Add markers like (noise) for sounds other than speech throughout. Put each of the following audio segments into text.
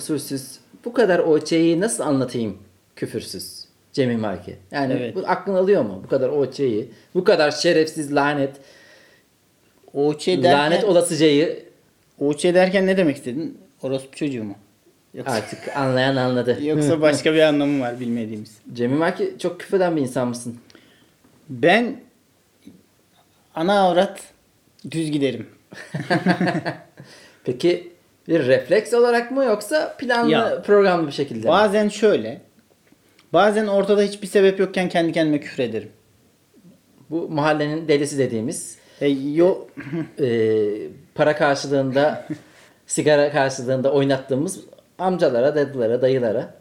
usulsüz. Bu kadar OÇ'yi nasıl anlatayım küfürsüz? Cemil Marki. Yani Evet. bu aklın alıyor mu? Bu kadar OÇ'yi. Bu kadar şerefsiz lanet. Oğuzçe derken, Lanet olasıcayı Oğuzçe derken ne demek istedin? Orospu çocuğu mu? Yoksa, artık anlayan anladı. (laughs) yoksa başka bir anlamı var bilmediğimiz. Cemil Marki çok küfreden bir insan mısın? Ben ana avrat düz giderim. (laughs) Peki bir refleks olarak mı yoksa planlı Ya. programlı bir şekilde mi? Bazen şöyle. Bazen ortada hiçbir sebep yokken kendi kendime küfür ederim. Bu mahallenin delisi dediğimiz E, yo, e, para karşılığında (laughs) sigara karşılığında oynattığımız amcalara, dedelere, dayılara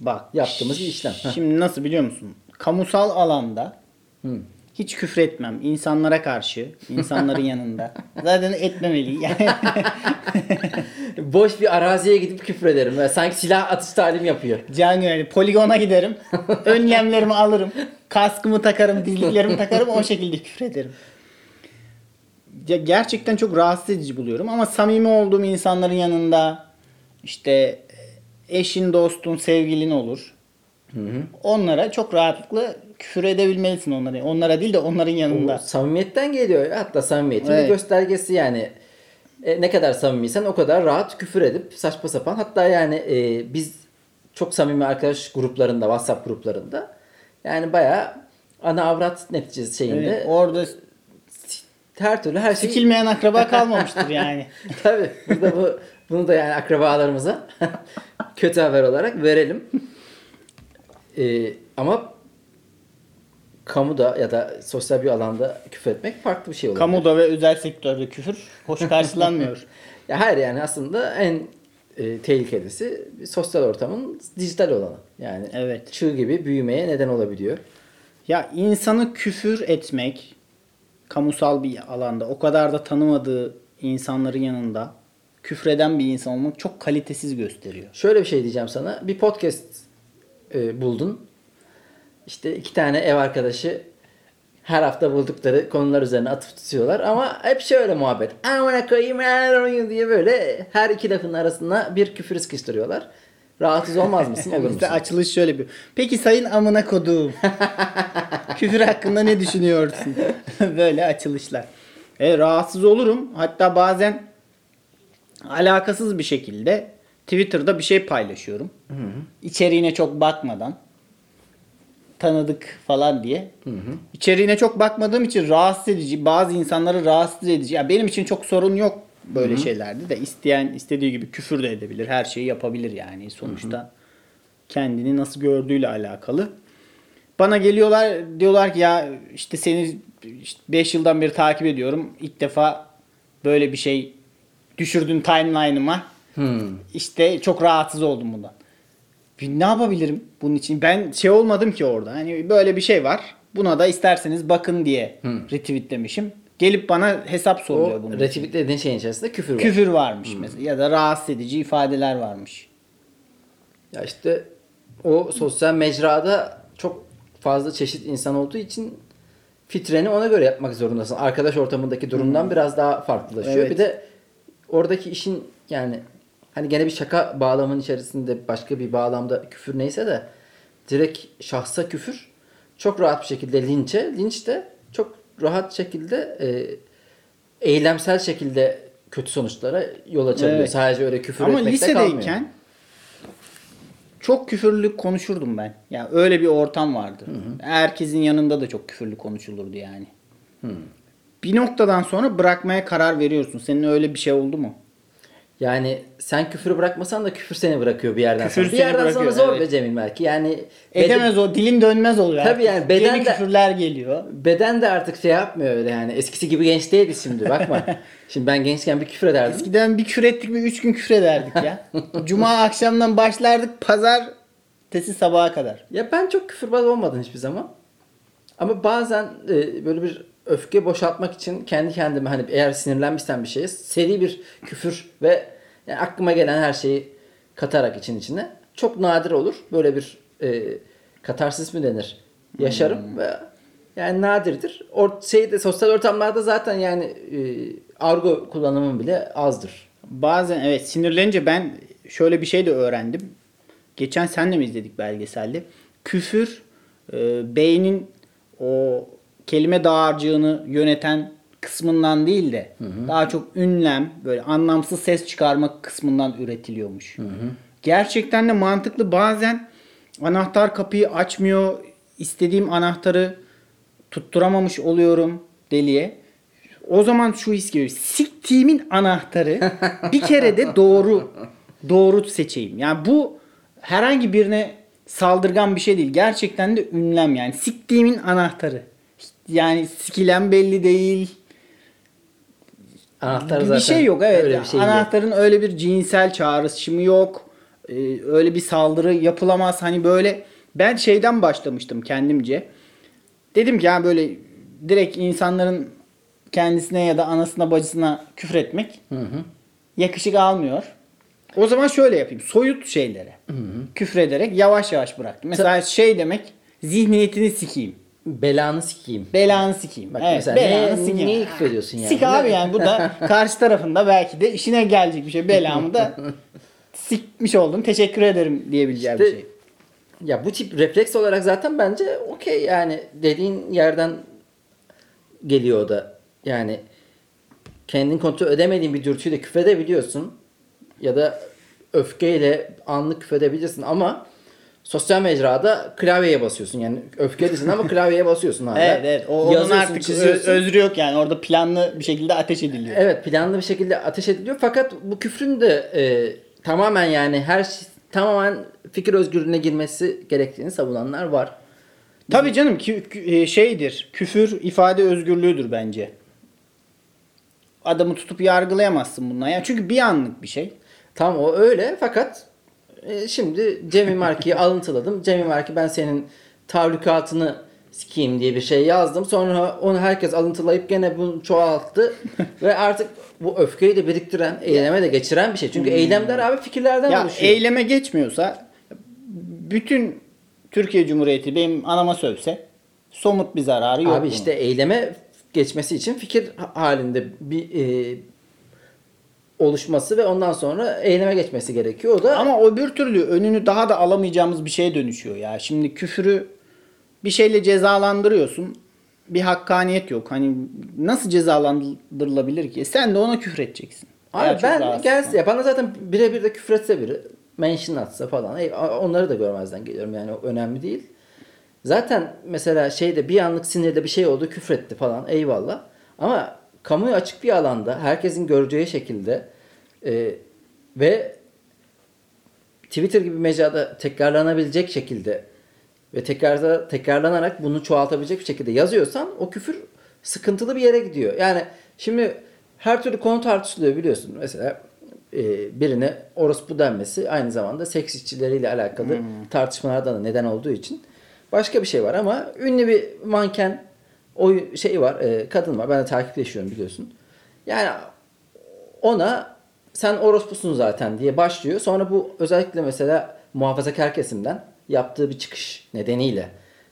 bak. Yaptığımız bir işlem. Şimdi nasıl biliyor musun? Kamusal alanda Hı. Hiç küfür etmem. İnsanlara karşı, insanların (laughs) yanında. Zaten etmemeli. Yani (laughs) boş bir araziye gidip küfür ederim. Böyle sanki silah atış talim yapıyor. Can gönülü poligona giderim. (laughs) Önlemlerimi alırım. Kaskımı takarım, dizliklerimi takarım. O şekilde küfür ederim. Ya gerçekten çok rahatsız edici buluyorum ama samimi olduğum insanların yanında işte eşin, dostun, sevgilin olur. Onlara çok rahatlıkla küfür edebilmelisin onlara. Onlara değil de onların yanında. samimiyetten geliyor. Hatta samimiyetin Evet. bir göstergesi yani. E, ne kadar samimiysen o kadar rahat küfür edip saçma sapan. Hatta yani e, biz çok samimi arkadaş gruplarında, WhatsApp gruplarında yani bayağı ana avrat neticesi şeyinde Evet, orada her türlü her şey sikilmeyen akraba (laughs) kalmamıştır yani. Tabii. Burada bu bunu da yani akrabalarımıza (laughs) kötü haber olarak verelim. Ee, ama kamuda ya da sosyal bir alanda küfür etmek farklı bir şey oluyor. Kamuda ve özel sektörde küfür hoş (laughs) karşılanmıyor. Ya hayır yani aslında en e, tehlikelisi sosyal ortamın dijital olanı. Yani Evet. çığ gibi büyümeye neden olabiliyor. Ya insanı küfür etmek kamusal bir alanda o kadar da tanımadığı insanların yanında küfreden bir insan olmak çok kalitesiz gösteriyor. Şöyle bir şey diyeceğim sana. Bir podcast e, buldun. İşte iki tane ev arkadaşı her hafta buldukları konular üzerine atıp tutuyorlar ama hep şöyle muhabbet. Amına koyayım diye böyle her iki lafın arasına bir küfür sıkıştırıyorlar. Rahatsız olmaz mısın? Olur (laughs) musun? Açılış şöyle bir. Peki sayın amına koduğum. (laughs) küfür hakkında ne düşünüyorsun? (laughs) Böyle açılışlar. E, rahatsız olurum. Hatta bazen alakasız bir şekilde Twitter'da bir şey paylaşıyorum. İçeriğine çok bakmadan tanıdık falan diye. İçeriğine çok bakmadığım için rahatsız edici, bazı insanları rahatsız edici. Ya benim için çok sorun yok böyle şeylerde de isteyen istediği gibi küfür de edebilir, her şeyi yapabilir yani sonuçta. Kendini nasıl gördüğüyle alakalı. Bana geliyorlar diyorlar ki ya işte seni 5 yıldan beri takip ediyorum. İlk defa böyle bir şey düşürdün timeline'ıma. Hmm. İşte çok rahatsız oldum bundan. Ne yapabilirim bunun için? Ben şey olmadım ki orada. Hani böyle bir şey var. Buna da isterseniz bakın diye retweetlemişim. Gelip bana hesap soruluyor O bunun için. retweet dediğin şeyin içerisinde küfür var. Küfür varmış mesela ya da rahatsız edici ifadeler varmış. Ya işte o sosyal mecrada çok fazla çeşit insan olduğu için fitreni ona göre yapmak zorundasın. Arkadaş ortamındaki durumdan biraz daha farklılaşıyor. Evet. Bir de oradaki işin yani hani gene bir şaka bağlamının içerisinde başka bir bağlamda küfür neyse de direkt şahsa küfür çok rahat bir şekilde linçe, linç de çok rahat şekilde e, eylemsel şekilde kötü sonuçlara yol açabiliyor. Evet. Sadece öyle küfür Ama etmekte kalmıyor. lisedeyken çok küfürlü konuşurdum ben. Yani öyle bir ortam vardı. Herkesin yanında da çok küfürlü konuşulurdu yani. Bir noktadan sonra bırakmaya karar veriyorsun. Senin öyle bir şey oldu mu? Yani sen küfürü bırakmasan da küfür seni bırakıyor bir yerden Küfür sonra. Bir yerden sonra zor evet. be Cemil belki. Yani Edemez o. Dilin dönmez oluyor. Tabii artık. yani beden Yeni de- küfürler geliyor. beden de artık şey yapmıyor öyle yani. Eskisi gibi genç değiliz şimdi bakma. (laughs) şimdi ben gençken bir küfür ederdim. Eskiden bir küfür ettik mi 3 gün küfür ederdik ya. (laughs) Cuma akşamdan başlardık pazar tesi sabaha kadar. Ya ben çok küfürbaz olmadım hiçbir zaman. Ama bazen e, böyle bir öfke boşaltmak için kendi kendime hani eğer sinirlenmişsem bir şeye seri bir küfür ve yani aklıma gelen her şeyi katarak için içine çok nadir olur. Böyle bir e, katarsis mi denir? Yaşarım ve yani nadirdir. Or şeyde sosyal ortamlarda zaten yani e, argo kullanımım bile azdır. Bazen evet sinirlenince ben şöyle bir şey de öğrendim. Geçen senle mi izledik belgeselde? Küfür e, beynin o kelime dağarcığını yöneten kısmından değil de daha çok ünlem böyle anlamsız ses çıkarmak kısmından üretiliyormuş. Gerçekten de mantıklı. Bazen anahtar kapıyı açmıyor. istediğim anahtarı tutturamamış oluyorum deliye. O zaman şu his geliyor. Siktiğimin anahtarı (laughs) bir kere de doğru doğru seçeyim. Yani bu herhangi birine saldırgan bir şey değil. Gerçekten de ünlem yani. Siktiğimin anahtarı. Yani sikilen belli değil. Anahtar bir zaten şey yok evet. öyle bir şey yok. Anahtarın öyle bir cinsel çağrışımı yok. Ee, öyle bir saldırı yapılamaz. Hani böyle ben şeyden başlamıştım kendimce. Dedim ki yani böyle direkt insanların kendisine ya da anasına bacısına küfür etmek yakışık almıyor. O zaman şöyle yapayım. Soyut şeylere küfrederek yavaş yavaş bıraktım. Mesela şey demek zihniyetini sikeyim. Belanı sikeyim. Belanı sikeyim. Bak evet, mesela belanı ne- sikeyim. niye küfür ediyorsun yani? Sik abi yani bu da karşı tarafında belki de işine gelecek bir şey. Belamı da (laughs) sikmiş oldum. Teşekkür ederim diyebileceğim bir İşte- şey. Ya bu tip refleks olarak zaten bence okey yani dediğin yerden geliyor o da. Yani kendin kontrol edemediğin bir dürtüyle küfredebiliyorsun. Ya da öfkeyle anlık küfredebilirsin ama sosyal mecrada klavyeye basıyorsun. Yani öfkelisin ama klavyeye basıyorsun hala. Evet evet. O, onun artık çiziyorsun. özrü yok yani. Orada planlı bir şekilde ateş ediliyor. Evet planlı bir şekilde ateş ediliyor fakat bu küfrün de e, tamamen yani her şey tamamen fikir özgürlüğüne girmesi gerektiğini savunanlar var. Tabii canım ki e, şeydir. Küfür ifade özgürlüğüdür bence. Adamı tutup yargılayamazsın bundan. Yani çünkü bir anlık bir şey. Tam o öyle fakat e, şimdi Cemil Marki'yi (laughs) alıntıladım. Cemil Marki ben senin tavlukatını sikeyim diye bir şey yazdım. Sonra onu herkes alıntılayıp gene bunu çoğalttı. (laughs) Ve artık bu öfkeyi de biriktiren, eyleme de geçiren bir şey. Çünkü eylemler abi fikirlerden Hmm. Ya oluşuyor. eyleme geçmiyorsa bütün Türkiye Cumhuriyeti benim anama sövse somut bir zararı yok. Abi bunun. işte eyleme geçmesi için fikir halinde bir e, oluşması ve ondan sonra eyleme geçmesi gerekiyor. O da Ama o bir türlü önünü daha da alamayacağımız bir şeye dönüşüyor ya. Şimdi küfürü bir şeyle cezalandırıyorsun. Bir hakkaniyet yok. Hani nasıl cezalandırılabilir ki? Sen de ona küfür edeceksin. Abi Eğer çok ben rahatsızsan. gelse ya bana zaten birebir de küfür etse biri mention atsa falan ey, onları da görmezden geliyorum yani o önemli değil. Zaten mesela şeyde bir anlık sinirde bir şey oldu küfretti falan eyvallah. Ama kamuya açık bir alanda herkesin göreceği şekilde e, ve Twitter gibi mecrada tekrarlanabilecek şekilde ve tekrarda tekrarlanarak bunu çoğaltabilecek bir şekilde yazıyorsan o küfür sıkıntılı bir yere gidiyor. Yani şimdi her türlü konu tartışılıyor biliyorsun. Mesela e, birine orospu denmesi aynı zamanda seks işçileriyle alakalı tartışmalardan da neden olduğu için başka bir şey var ama ünlü bir manken o şey var, e, kadın var. Ben de takipleşiyorum biliyorsun. Yani ona sen orospusun zaten diye başlıyor. Sonra bu özellikle mesela muhafazakar kesimden yaptığı bir çıkış nedeniyle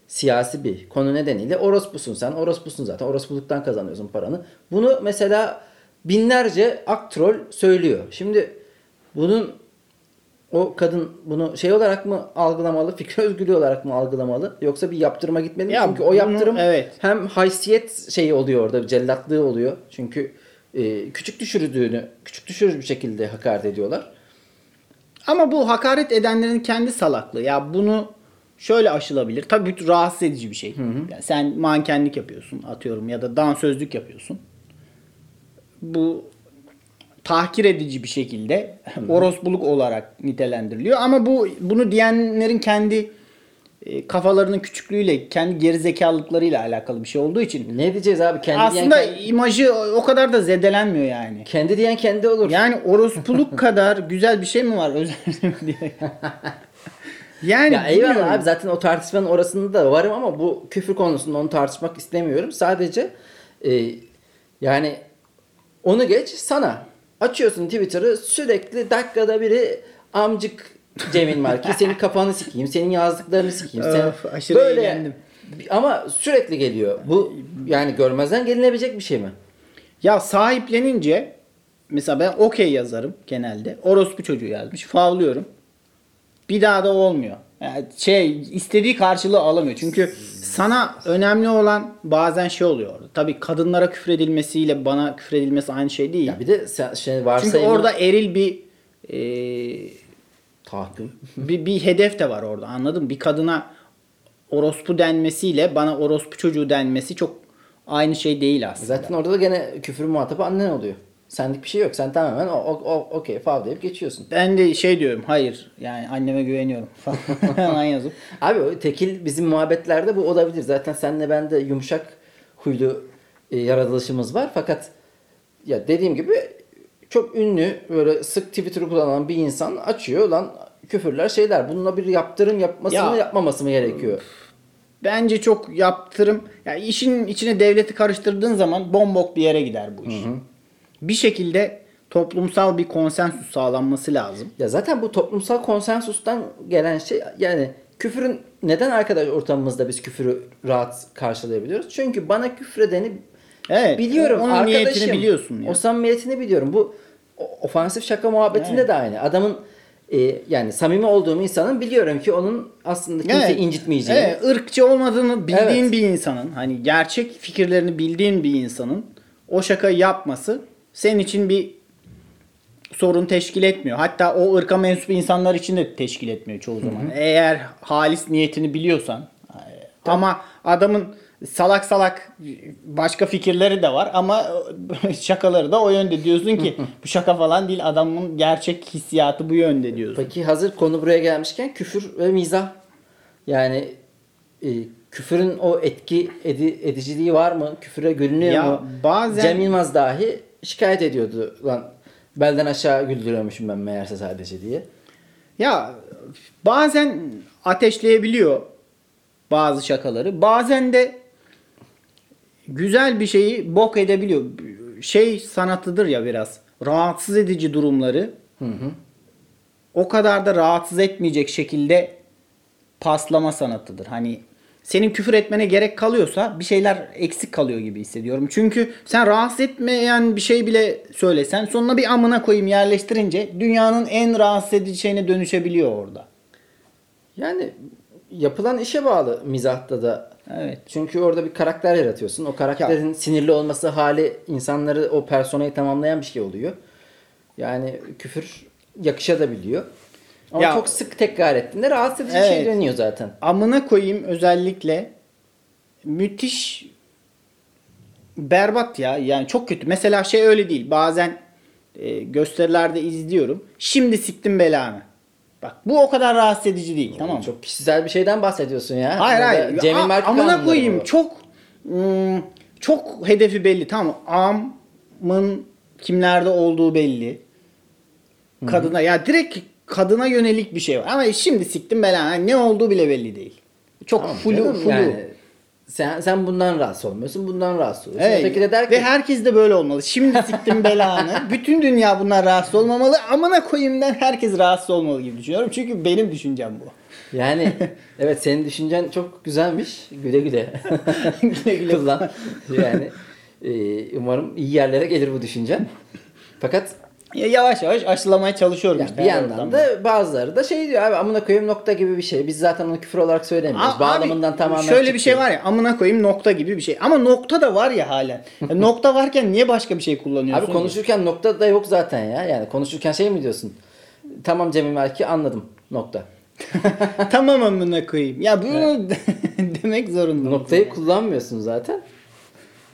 siyasi bir konu nedeniyle orospusun sen orospusun zaten orospuluktan kazanıyorsun paranı. Bunu mesela binlerce aktrol söylüyor. Şimdi bunun o kadın bunu şey olarak mı algılamalı, fikir özgürlüğü olarak mı algılamalı yoksa bir yaptırıma gitmeli mi? Ya Çünkü o bunu- yaptırım evet. hem haysiyet şeyi oluyor orada, cellatlığı oluyor. Çünkü e, küçük düşürdüğünü, küçük düşürücü bir şekilde hakaret ediyorlar. Ama bu hakaret edenlerin kendi salaklığı. Ya bunu şöyle aşılabilir. Tabii bu rahatsız edici bir şey. Yani sen mankenlik yapıyorsun atıyorum ya da dansözlük yapıyorsun. Bu tahkir edici bir şekilde orospuluk olarak nitelendiriliyor. Ama bu bunu diyenlerin kendi kafalarının küçüklüğüyle, kendi gerizekalılıklarıyla alakalı bir şey olduğu için Ne diyeceğiz abi? Kendi aslında diyen, kendi, imajı o kadar da zedelenmiyor yani. kendi diyen kendi olur. Yani orospuluk (laughs) kadar güzel bir şey mi var özel diye. (laughs) Yani Ya eyvallah bilmiyorum. abi zaten o tartışmanın orasında da varım ama bu küfür konusunda onu tartışmak istemiyorum. Sadece e, yani onu geç sana. Açıyorsun Twitter'ı sürekli dakikada biri amcık Cemil Marki senin kafanı sikeyim, senin yazdıklarını sikeyim. Sen aşırı eğlendim. ama sürekli geliyor. Bu yani görmezden gelinebilecek bir şey mi? Ya sahiplenince mesela ben okey yazarım genelde. Orospu çocuğu yazmış. Favlıyorum. Bir daha da olmuyor. Yani şey istediği karşılığı alamıyor. Çünkü sana önemli olan bazen şey oluyor orada. Tabii kadınlara küfredilmesiyle bana küfredilmesi aynı şey değil. Ya bir de sen şey Çünkü varsayımı orada eril bir e, tahakküm. bir, bir hedef de var orada anladın mı? Bir kadına orospu denmesiyle bana orospu çocuğu denmesi çok aynı şey değil aslında. Zaten orada da gene küfür muhatabı annen oluyor. Senlik bir şey yok. Sen tamamen o, o, o okey fav deyip geçiyorsun. Ben de şey diyorum hayır yani anneme güveniyorum falan (laughs) (laughs) yazıp. Abi o tekil bizim muhabbetlerde bu olabilir. Zaten senle bende yumuşak huylu e, yaratılışımız var. Fakat ya dediğim gibi çok ünlü böyle sık Twitter'ı kullanan bir insan açıyor lan küfürler şeyler. Bununla bir yaptırım yapması Ya. mı yapmaması mı gerekiyor? Bence çok yaptırım. Yani işin içine devleti karıştırdığın zaman bombok bir yere gider bu iş. Bir şekilde toplumsal bir konsensus sağlanması lazım. Ya zaten bu toplumsal konsensustan gelen şey yani küfürün neden arkadaş ortamımızda biz küfürü rahat karşılayabiliyoruz? Çünkü bana küfredeni Evet. biliyorum. Onun arkadaşım. niyetini biliyorsun. Ya. O samimiyetini biliyorum. Bu ofansif şaka muhabbetinde Evet. de aynı. Adamın e, yani samimi olduğum insanın biliyorum ki onun aslında kimse Evet. incitmeyeceğini. Evet, ırkçı olmadığını bildiğin Evet. bir insanın, hani gerçek fikirlerini bildiğin bir insanın o şakayı yapması senin için bir sorun teşkil etmiyor. Hatta o ırka mensup insanlar için de teşkil etmiyor çoğu zaman. Eğer halis niyetini biliyorsan ama adamın salak salak başka fikirleri de var ama (laughs) şakaları da o yönde diyorsun ki (laughs) bu şaka falan değil adamın gerçek hissiyatı bu yönde diyorsun. Peki hazır konu buraya gelmişken küfür ve mizah. Yani e, küfürün o etki edi- ediciliği var mı? Küfüre görünüyor Ya mu? bazen- Cem Yılmaz dahi şikayet ediyordu. Lan belden aşağı güldürüyormuşum ben meğerse sadece diye. Ya bazen ateşleyebiliyor bazı şakaları. Bazen de güzel bir şeyi bok edebiliyor. Şey sanatıdır ya biraz. Rahatsız edici durumları o kadar da rahatsız etmeyecek şekilde paslama sanatıdır. Hani senin küfür etmene gerek kalıyorsa bir şeyler eksik kalıyor gibi hissediyorum. Çünkü sen rahatsız etmeyen bir şey bile söylesen sonuna bir amına koyayım yerleştirince dünyanın en rahatsız edici şeyine dönüşebiliyor orada. Yani yapılan işe bağlı mizahta da. Evet. Çünkü orada bir karakter yaratıyorsun. O karakterin sinirli olması hali insanları o personayı tamamlayan bir şey oluyor. Yani küfür yakışabiliyor. Ama Ya- çok sık tekrar ettiğinde rahatsız edici şey Evet. dönüyor zaten. Amına koyayım özellikle müthiş berbat ya. Yani çok kötü. Mesela şey öyle değil. Bazen e, gösterilerde izliyorum. Şimdi siktim belanı. Bak bu o kadar rahatsız edici değil. Tamam mı? Çok kişisel bir şeyden bahsediyorsun ya. Hayır Ya da hayır. Cemil Merkük amına koyayım bu. çok ım, çok hedefi belli. Tamam mı? Amın kimlerde olduğu belli. Kadına ya direkt kadına yönelik bir şey var. Ama şimdi siktim belanı. Ne olduğu bile belli değil. Çok Tamam flu flu. Yani sen sen bundan rahatsız olmuyorsun, bundan rahatsız oluyorsun. Evet. Öteki de der ki Ve herkes de böyle olmalı. Şimdi siktim belanı. (laughs) Bütün dünya bundan rahatsız olmamalı. Amına koyayımdan herkes rahatsız olmalı gibi düşünüyorum. Çünkü benim düşüncem bu. yani (laughs) evet senin düşüncen çok güzelmiş. Güle güle. (laughs) Güle güle. Kullan. Yani e, umarım iyi yerlere gelir bu düşüncen. Fakat yavaş yavaş aşılamaya çalışıyorum. ya işte bir yandan ortamda. da bazıları da şey diyor abi amına koyayım nokta gibi bir şey. Biz zaten onu küfür olarak söylemiyoruz. Abi, Bağlamından tamamen Şöyle bir çıktı. şey var ya amına koyayım nokta gibi bir şey. Ama nokta da var ya halen. Ya (laughs) nokta varken niye başka bir şey kullanıyorsun? Abi ki? konuşurken nokta da yok zaten ya. Yani konuşurken şey mi diyorsun? Tamam Cemil Merki anladım. Nokta. (laughs) tamam amına koyayım. Ya bunu (laughs) demek zorunda. Noktayı kullanmıyorsun zaten.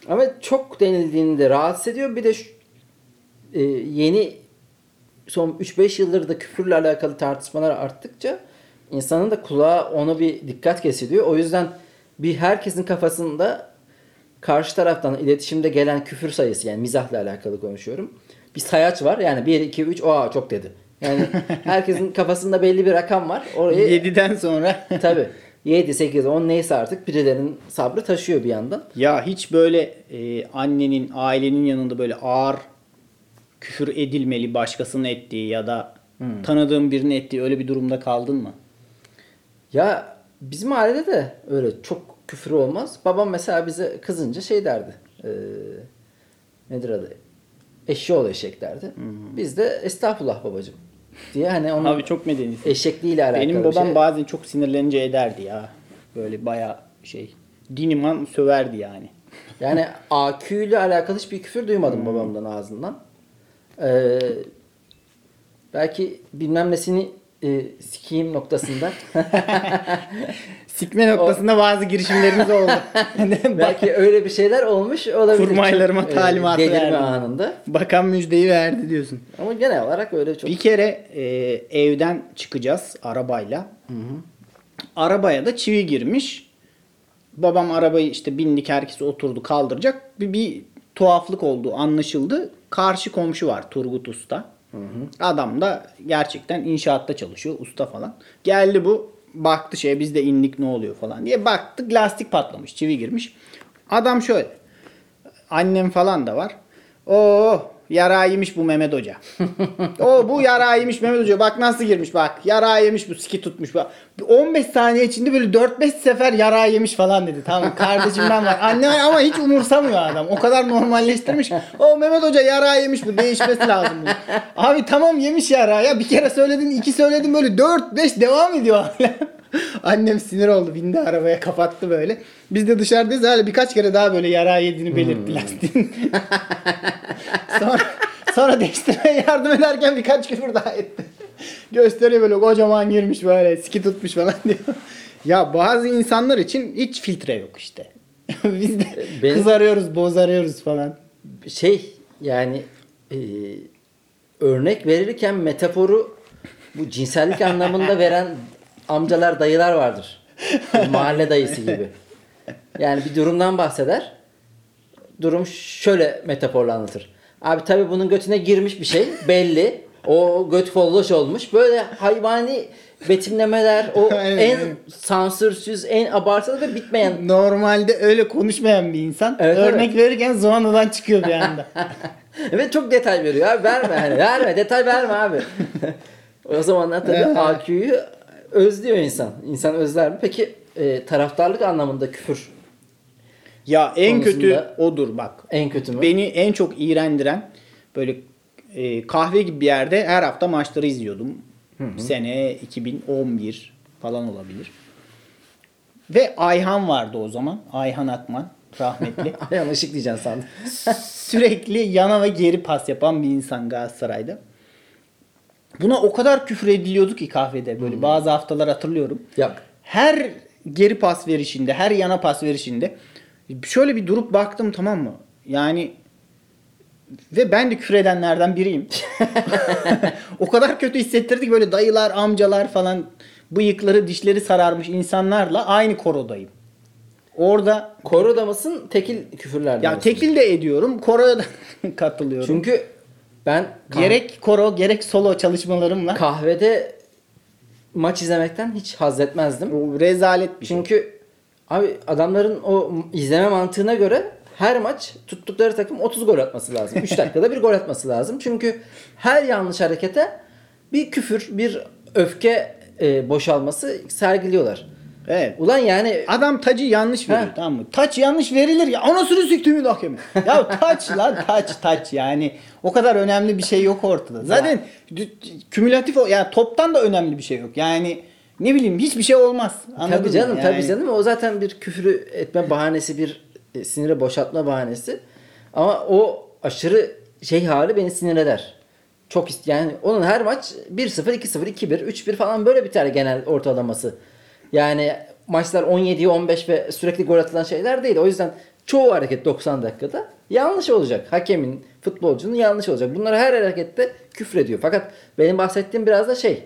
Ama çok denildiğinde rahatsız ediyor. Bir de şu, e, yeni son 3-5 yıldır da küfürle alakalı tartışmalar arttıkça insanın da kulağı ona bir dikkat kesiliyor. O yüzden bir herkesin kafasında karşı taraftan iletişimde gelen küfür sayısı yani mizahla alakalı konuşuyorum. Bir sayaç var. Yani 1 2 3 oha çok dedi. Yani (laughs) herkesin kafasında belli bir rakam var. Orayı 7'den sonra. (laughs) Tabii. 7, 8, 10 neyse artık birilerinin sabrı taşıyor bir yandan. ya hiç böyle e, annenin, ailenin yanında böyle ağır küfür edilmeli başkasının ettiği ya da Hmm. tanıdığın birinin ettiği öyle bir durumda kaldın mı? Ya bizim ailede de öyle çok küfür olmaz. Babam mesela bize kızınca şey derdi. Ee, nedir adı? eşşoğlu eşek derdi. Biz de estağfurullah babacım diye hani (laughs) onun Abi çok medenisin. eşekliğiyle alakalı Benim babam şey. bazen çok sinirlenince ederdi ya. Böyle baya şey. Diniman söverdi yani. Yani AQ ile alakalı hiçbir küfür duymadım babamdan ağzından. Ee, belki bilmem nesini e, sikiyim noktasında. (laughs) Sikme noktasında bazı girişimlerimiz oldu. (laughs) belki öyle bir şeyler olmuş olabilir. Kurmaylarıma Çok, e, talimatı delirme verdim. anında. Bakan müjdeyi verdi diyorsun. Ama genel olarak öyle çok Bir kere e, evden çıkacağız arabayla. Arabaya da çivi girmiş. Babam arabayı işte bindik herkes oturdu kaldıracak. Bir, bir tuhaflık oldu anlaşıldı. Karşı komşu var Turgut Usta. Adam da gerçekten inşaatta çalışıyor usta falan. Geldi bu baktı şeye biz de indik ne oluyor falan diye baktık lastik patlamış çivi girmiş. Adam şöyle annem falan da var. Oo yara yemiş bu Mehmet Hoca. o bu yara yemiş Mehmet Hoca. Bak nasıl girmiş bak. Yara yemiş bu siki tutmuş. Bak. 15 saniye içinde böyle 4-5 sefer yara yemiş falan dedi. Tamam kardeşimden var. Anne ama hiç umursamıyor adam. O kadar normalleştirmiş. O Mehmet Hoca yara yemiş bu. Değişmesi lazım bu. Abi tamam yemiş yara ya. Bir kere söyledin iki söyledin böyle 4-5 devam ediyor hala. Annem sinir oldu. Bindi arabaya kapattı böyle. Biz de dışarıdayız. Hala birkaç kere daha böyle yara yediğini belirtti lastiğin. (laughs) sonra, sonra değiştirmeye yardım ederken birkaç küfür daha etti. Gösteriyor böyle kocaman girmiş böyle siki tutmuş falan (laughs) diyor. Ya bazı insanlar için hiç filtre yok işte. (laughs) Biz de Benim- kızarıyoruz, bozarıyoruz falan. şey yani e, örnek verirken metaforu bu cinsellik anlamında veren amcalar dayılar vardır. Mahalle dayısı gibi. Yani bir durumdan bahseder. Durum şöyle metaforla anlatır. Abi tabi bunun götüne girmiş bir şey belli. O göt folloş olmuş. Böyle hayvani betimlemeler o (laughs) en sansürsüz, en abartılı ve bitmeyen Normalde öyle konuşmayan bir insan Evet, örnek verirken zıvanadan çıkıyor bir anda. (laughs) Evet çok detay veriyor abi verme hani verme detay verme abi. (laughs) o zamanlar tabii AQ'yu özlüyor insan. İnsan özler mi? Peki e, taraftarlık anlamında küfür Ya en kötü odur bak. en kötü mü? Beni en çok iğrendiren böyle e, kahve gibi bir yerde her hafta maçları izliyordum. Sene 2011 falan olabilir. Ve Ayhan vardı o zaman. Ayhan Akman rahmetli. (laughs) Ayağını ışık diyeceksin sandım. Sürekli yana ve geri pas yapan bir insan Galatasaray'da. Buna o kadar küfür ediliyordu ki kahvede böyle bazı haftalar hatırlıyorum. Yok. Her geri pas verişinde, her yana pas verişinde şöyle bir durup baktım tamam mı? Yani ve ben de küfür edenlerden biriyim. (laughs) (laughs) o kadar kötü hissettirdi ki böyle dayılar, amcalar falan bıyıkları, dişleri sararmış insanlarla aynı korodayım. Orada Koroda mısın? Tekil küfürlerden ya tekil de ediyorum, koroya da (laughs) katılıyorum. Çünkü ben kah- gerek koro gerek solo çalışmalarımla kahvede maç izlemekten hiç haz etmezdim. o rezalet bir şey. Çünkü abi adamların o izleme mantığına göre her maç tuttukları takım 30 gol atması lazım. 3 (laughs) dakikada bir gol atması lazım. Çünkü her yanlış harekete bir küfür, bir öfke e, boşalması sergiliyorlar. Evet. Ulan yani Adam tacı yanlış veriyor tamam mı? Taç yanlış verilir ya. Anasını siktimi hakemi. ya taç lan taç taç yani. O kadar önemli bir şey yok ortada. Zaten d- kümülatif yani toptan da önemli bir şey yok. Yani ne bileyim hiçbir şey olmaz. Anladın tabii canım Yani tabii canım o zaten bir küfürü etme bahanesi, bir e, sinire boşaltma bahanesi. Ama o aşırı şey hali beni sinir eder. Çok ist yani onun her maç 1-0, 2-0, 2-1, 3-1 falan böyle biter genel ortalaması. Yani maçlar 17'ye 15 ve sürekli gol atılan şeyler değil. O yüzden çoğu hareket 90 dakikada yanlış olacak. Hakemin, futbolcunun yanlış olacak. Bunları her harekette küfür ediyor. Fakat benim bahsettiğim biraz da şey.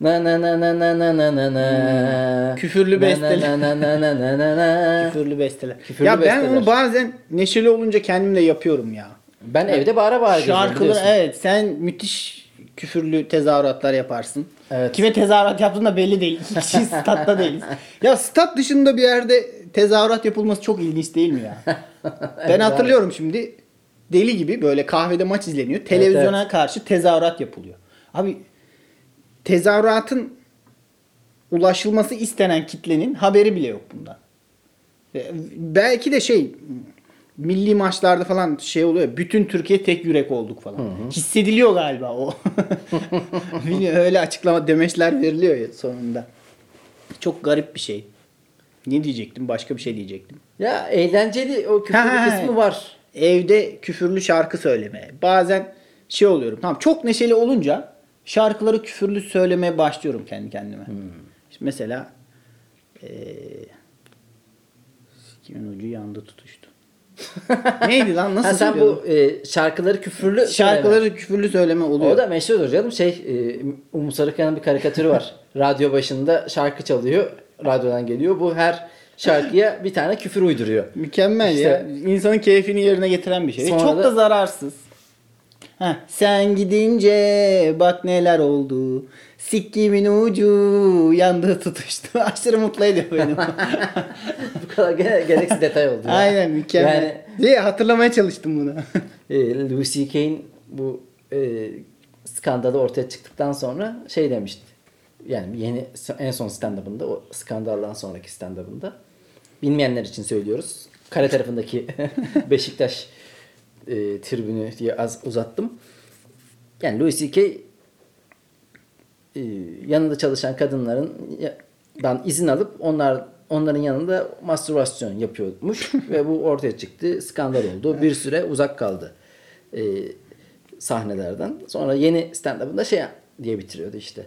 Na na na na na na na na na. Hmm. Küfürlü besteler. Na na na na na na na. Küfürlü besteler. Küfürlü ya ben besteler. onu bazen neşeli olunca kendim de yapıyorum ya. Ben evde bağıra bağıra biliyorsun. evet sen müthiş küfürlü tezahüratlar yaparsın. Evet. Kime tezahürat yaptığın da belli değil. İki kişi statta değiliz. Ya stat dışında bir yerde tezahürat yapılması çok ilginç değil mi ya? (laughs) ben hatırlıyorum şimdi deli gibi böyle kahvede maç izleniyor. Televizyona karşı tezahürat yapılıyor. Abi tezahüratın ulaşılması istenen kitlenin haberi bile yok bundan. Belki de şey milli maçlarda falan şey oluyor. Bütün Türkiye tek yürek olduk falan. Hissediliyor galiba o. (laughs) Öyle açıklama demeçler veriliyor ya sonunda. Çok garip bir şey. Ne diyecektim? Başka bir şey diyecektim. Ya eğlenceli o küfür Ha, kısmı var. Evde küfürlü şarkı söyleme. Bazen şey oluyorum. Tamam çok neşeli olunca şarkıları küfürlü söylemeye başlıyorum kendi kendime. İşte mesela eee sikimin ucu yandı tutuştu. (laughs) Neydi lan nasıl Ha, sen bu e, şarkıları küfürlü Şarkıları söyleme. küfürlü söyleme oluyor. O da meşhurdur canım. Şey e, Umut Sarıkaya'nın bir karikatürü var. (laughs) Radyo başında şarkı çalıyor. Radyodan geliyor. Bu her şarkıya bir tane küfür uyduruyor. Mükemmel İşte- ya. İnsanın keyfini yerine getiren bir şey. Sonra Çok da- da zararsız. Heh, sen gidince bak neler oldu. Sikkimin ucu yandı (laughs) tutuştu. Aşırı mutlu ediyor beni. (laughs) Bu kadar gene, gereksiz detay oldu. ya. Aynen mükemmel. Yani Diye hatırlamaya çalıştım bunu. (laughs) e, Louis C.K.'in bu e, skandalı ortaya çıktıktan sonra şey demişti. Yani yeni en son stand-up'ında o skandaldan sonraki stand-up'ında bilmeyenler için söylüyoruz. Kare tarafındaki (laughs) Beşiktaş e, tribünü diye az uzattım. Yani Louis C.K. e, yanında çalışan kadınların dan izin alıp onlar onların yanında mastürbasyon yapıyormuş (laughs) ve bu ortaya çıktı. Skandal oldu. Bir süre uzak kaldı e, sahnelerden. Sonra yeni stand-up'ında şey diye bitiriyordu işte.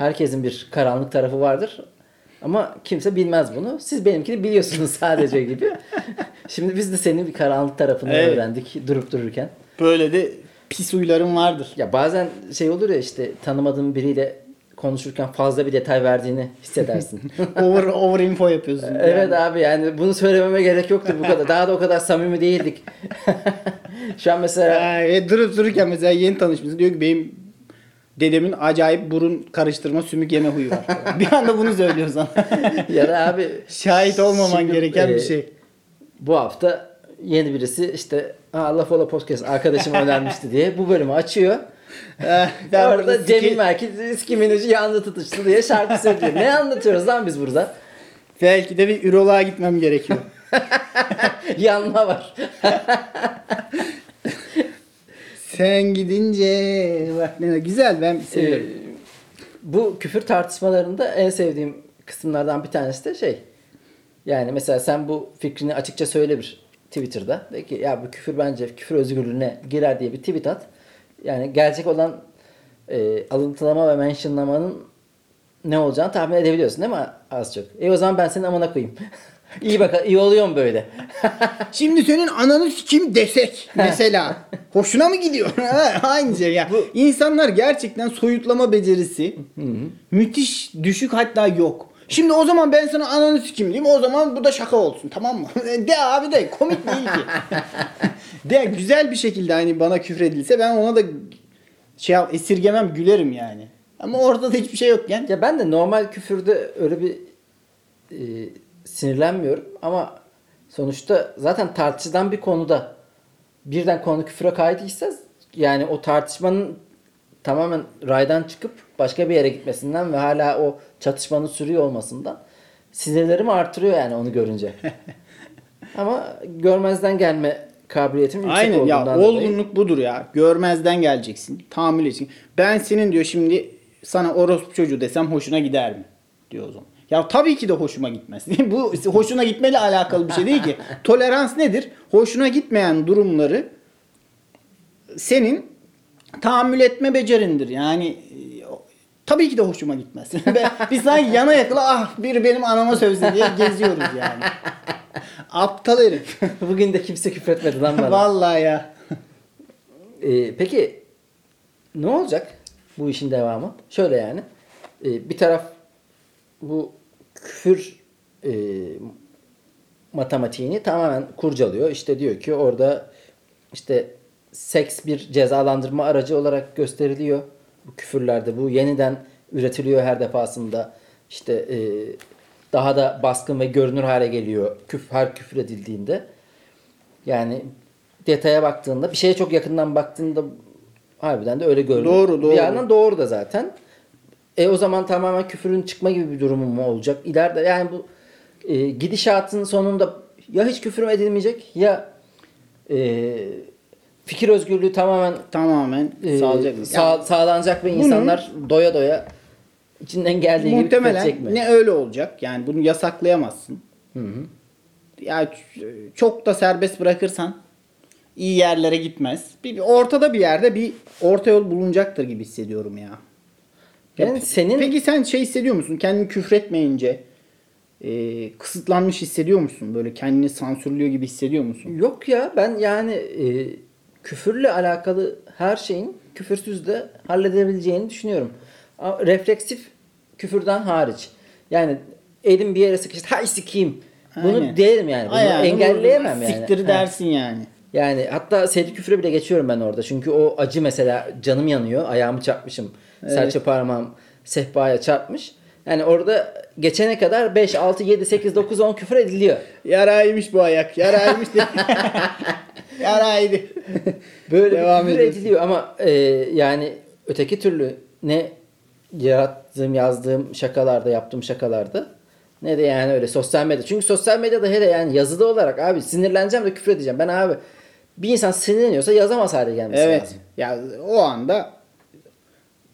Herkesin bir karanlık tarafı vardır. Ama kimse bilmez bunu. Siz benimkini biliyorsunuz sadece (laughs) gibi. Şimdi biz de senin bir karanlık tarafını Evet. öğrendik durup dururken. Böyle de pis huylarım vardır. Ya bazen şey olur ya işte tanımadığın biriyle konuşurken fazla bir detay verdiğini hissedersin. (laughs) over, over info yapıyorsun. evet yani. abi yani bunu söylememe gerek yoktu bu kadar. Daha da o kadar samimi değildik. (laughs) Şu an mesela Ha, ve durup dururken mesela yeni tanışmışsın. Diyor ki benim dedemin acayip burun karıştırma sümük yeme huyu var. (laughs) bir anda bunu söylüyor sana. (laughs) ya da abi Şahit olmaman Şimdi, gereken e, bir şey. bu hafta yeni birisi işte Aa, Laf Ola Podcast arkadaşım önermişti diye bu bölümü açıyor. (laughs) Eh, ben Orada Cemil Merkez kimin ucu yandı tutuştu diye şarkı söylüyor. ne anlatıyoruz lan biz burada? Belki de bir üroloğa gitmem gerekiyor. Yanma var. Sen gidince bak ne güzel ben seviyorum. Ee, bu küfür tartışmalarında en sevdiğim kısımlardan bir tanesi de şey. Yani mesela sen bu fikrini açıkça söyle bir Twitter'da. De ki ya bu küfür bence küfür özgürlüğüne girer diye bir tweet at. Yani gelecek olan e, alıntılama ve mentionlamanın ne olacağını tahmin edebiliyorsun değil mi az çok? E o zaman ben senin amına koyayım. (laughs) iyi bak iyi oluyor mu böyle? (laughs) Şimdi senin ananı kim desek (laughs) mesela. Hoşuna mı gidiyor? (laughs) Aynı şey ya. İnsanlar gerçekten soyutlama becerisi müthiş düşük hatta yok. Şimdi o zaman ben sana ananı sikeyim diyeyim. O zaman bu da şaka olsun tamam mı? de abi de komik değil ki. de güzel bir şekilde hani bana küfür edilse ben ona da şey esirgemem gülerim yani. Ama ortada hiçbir şey yokken Ya ben de normal küfürde öyle bir e, sinirlenmiyorum ama sonuçta zaten tartışılan bir konuda birden konu küfüre kaydıysa yani o tartışmanın tamamen raydan çıkıp başka bir yere gitmesinden ve hala o çatışmanın sürüyor olmasından sinirlerimi artırıyor yani onu görünce. (laughs) ama görmezden gelme kabiliyetim yüksek Aynen ya olduğundan dolayı. olgunluk budur ya. Görmezden geleceksin. Tahammül edeceksin. Ben senin diyor şimdi sana orospu çocuğu desem hoşuna gider mi? Diyor o zaman. Ya tabii ki de hoşuma gitmez. (laughs) Bu hoşuna gitmeyle alakalı bir şey değil ki. (laughs) Tolerans nedir? Hoşuna gitmeyen durumları senin tahammül etme becerindir. Yani e, tabii ki de hoşuma gitmez. (laughs) Biz sanki yana yakıla ah biri benim anama sövse diye geziyoruz yani. Aptal herif. Bugün de kimse küfretmedi lan bana. Vallahi ya. Ee, peki ne olacak bu işin devamı? Şöyle yani. Ee, bir taraf bu küfür e, matematiğini tamamen kurcalıyor. İşte diyor ki orada işte seks bir cezalandırma aracı olarak gösteriliyor. Bu küfürlerde bu yeniden üretiliyor her defasında. İşte e, daha da baskın ve görünür hale geliyor küf, her küfür edildiğinde. Yani detaya baktığında bir şeye çok yakından baktığında harbiden de öyle görünüyor. Doğru, doğru. Bir yandan doğru da zaten. E o zaman tamamen küfürün çıkma gibi bir durumu mu olacak? İleride yani bu e, gidişatın sonunda ya hiç küfür edilmeyecek ya e, fikir özgürlüğü tamamen Tamamen e, sağlayacak. sağ- sağlanacak ve bunun- insanlar doya doya içinden geldiği gibi Muhtemelen mi? ne öyle olacak. Yani bunu yasaklayamazsın. Ya ç- çok da serbest bırakırsan iyi yerlere gitmez. Bir ortada bir yerde bir orta yol bulunacaktır gibi hissediyorum ya. Yani Ya, senin Peki sen şey hissediyor musun? Kendini küfretmeyince e, kısıtlanmış hissediyor musun? Böyle kendini sansürlüyor gibi hissediyor musun? Yok ya ben yani e, küfürle alakalı her şeyin küfürsüz de halledebileceğini düşünüyorum. A- Refleksif küfürden hariç. Yani elim bir yere sıkıştı. Hay sikeyim. Bunu Aynen. derim yani. Bunu Ayağını engelleyemem vurdun, yani. Siktir Ha. dersin yani. Yani hatta seri küfüre bile geçiyorum ben orada. Çünkü o acı mesela canım yanıyor. Ayağımı çarpmışım. Serçe parmağım sehpaya çarpmış. Yani orada geçene kadar 5, 6, 7, 8, 9, 10 küfür ediliyor. Yaraymış bu ayak. Yaraymış. (laughs) Yaraydı. Böyle Devam bir küfür ediyorsun. ediliyor ama e, yani öteki türlü ne yarattığım, yazdığım şakalarda, yaptığım şakalarda ne de yani öyle sosyal medya. Çünkü sosyal medyada hele yani yazılı olarak abi sinirleneceğim de küfür edeceğim. Ben abi bir insan sinirleniyorsa yazamaz hale gelmesi Evet. lazım. Ya o anda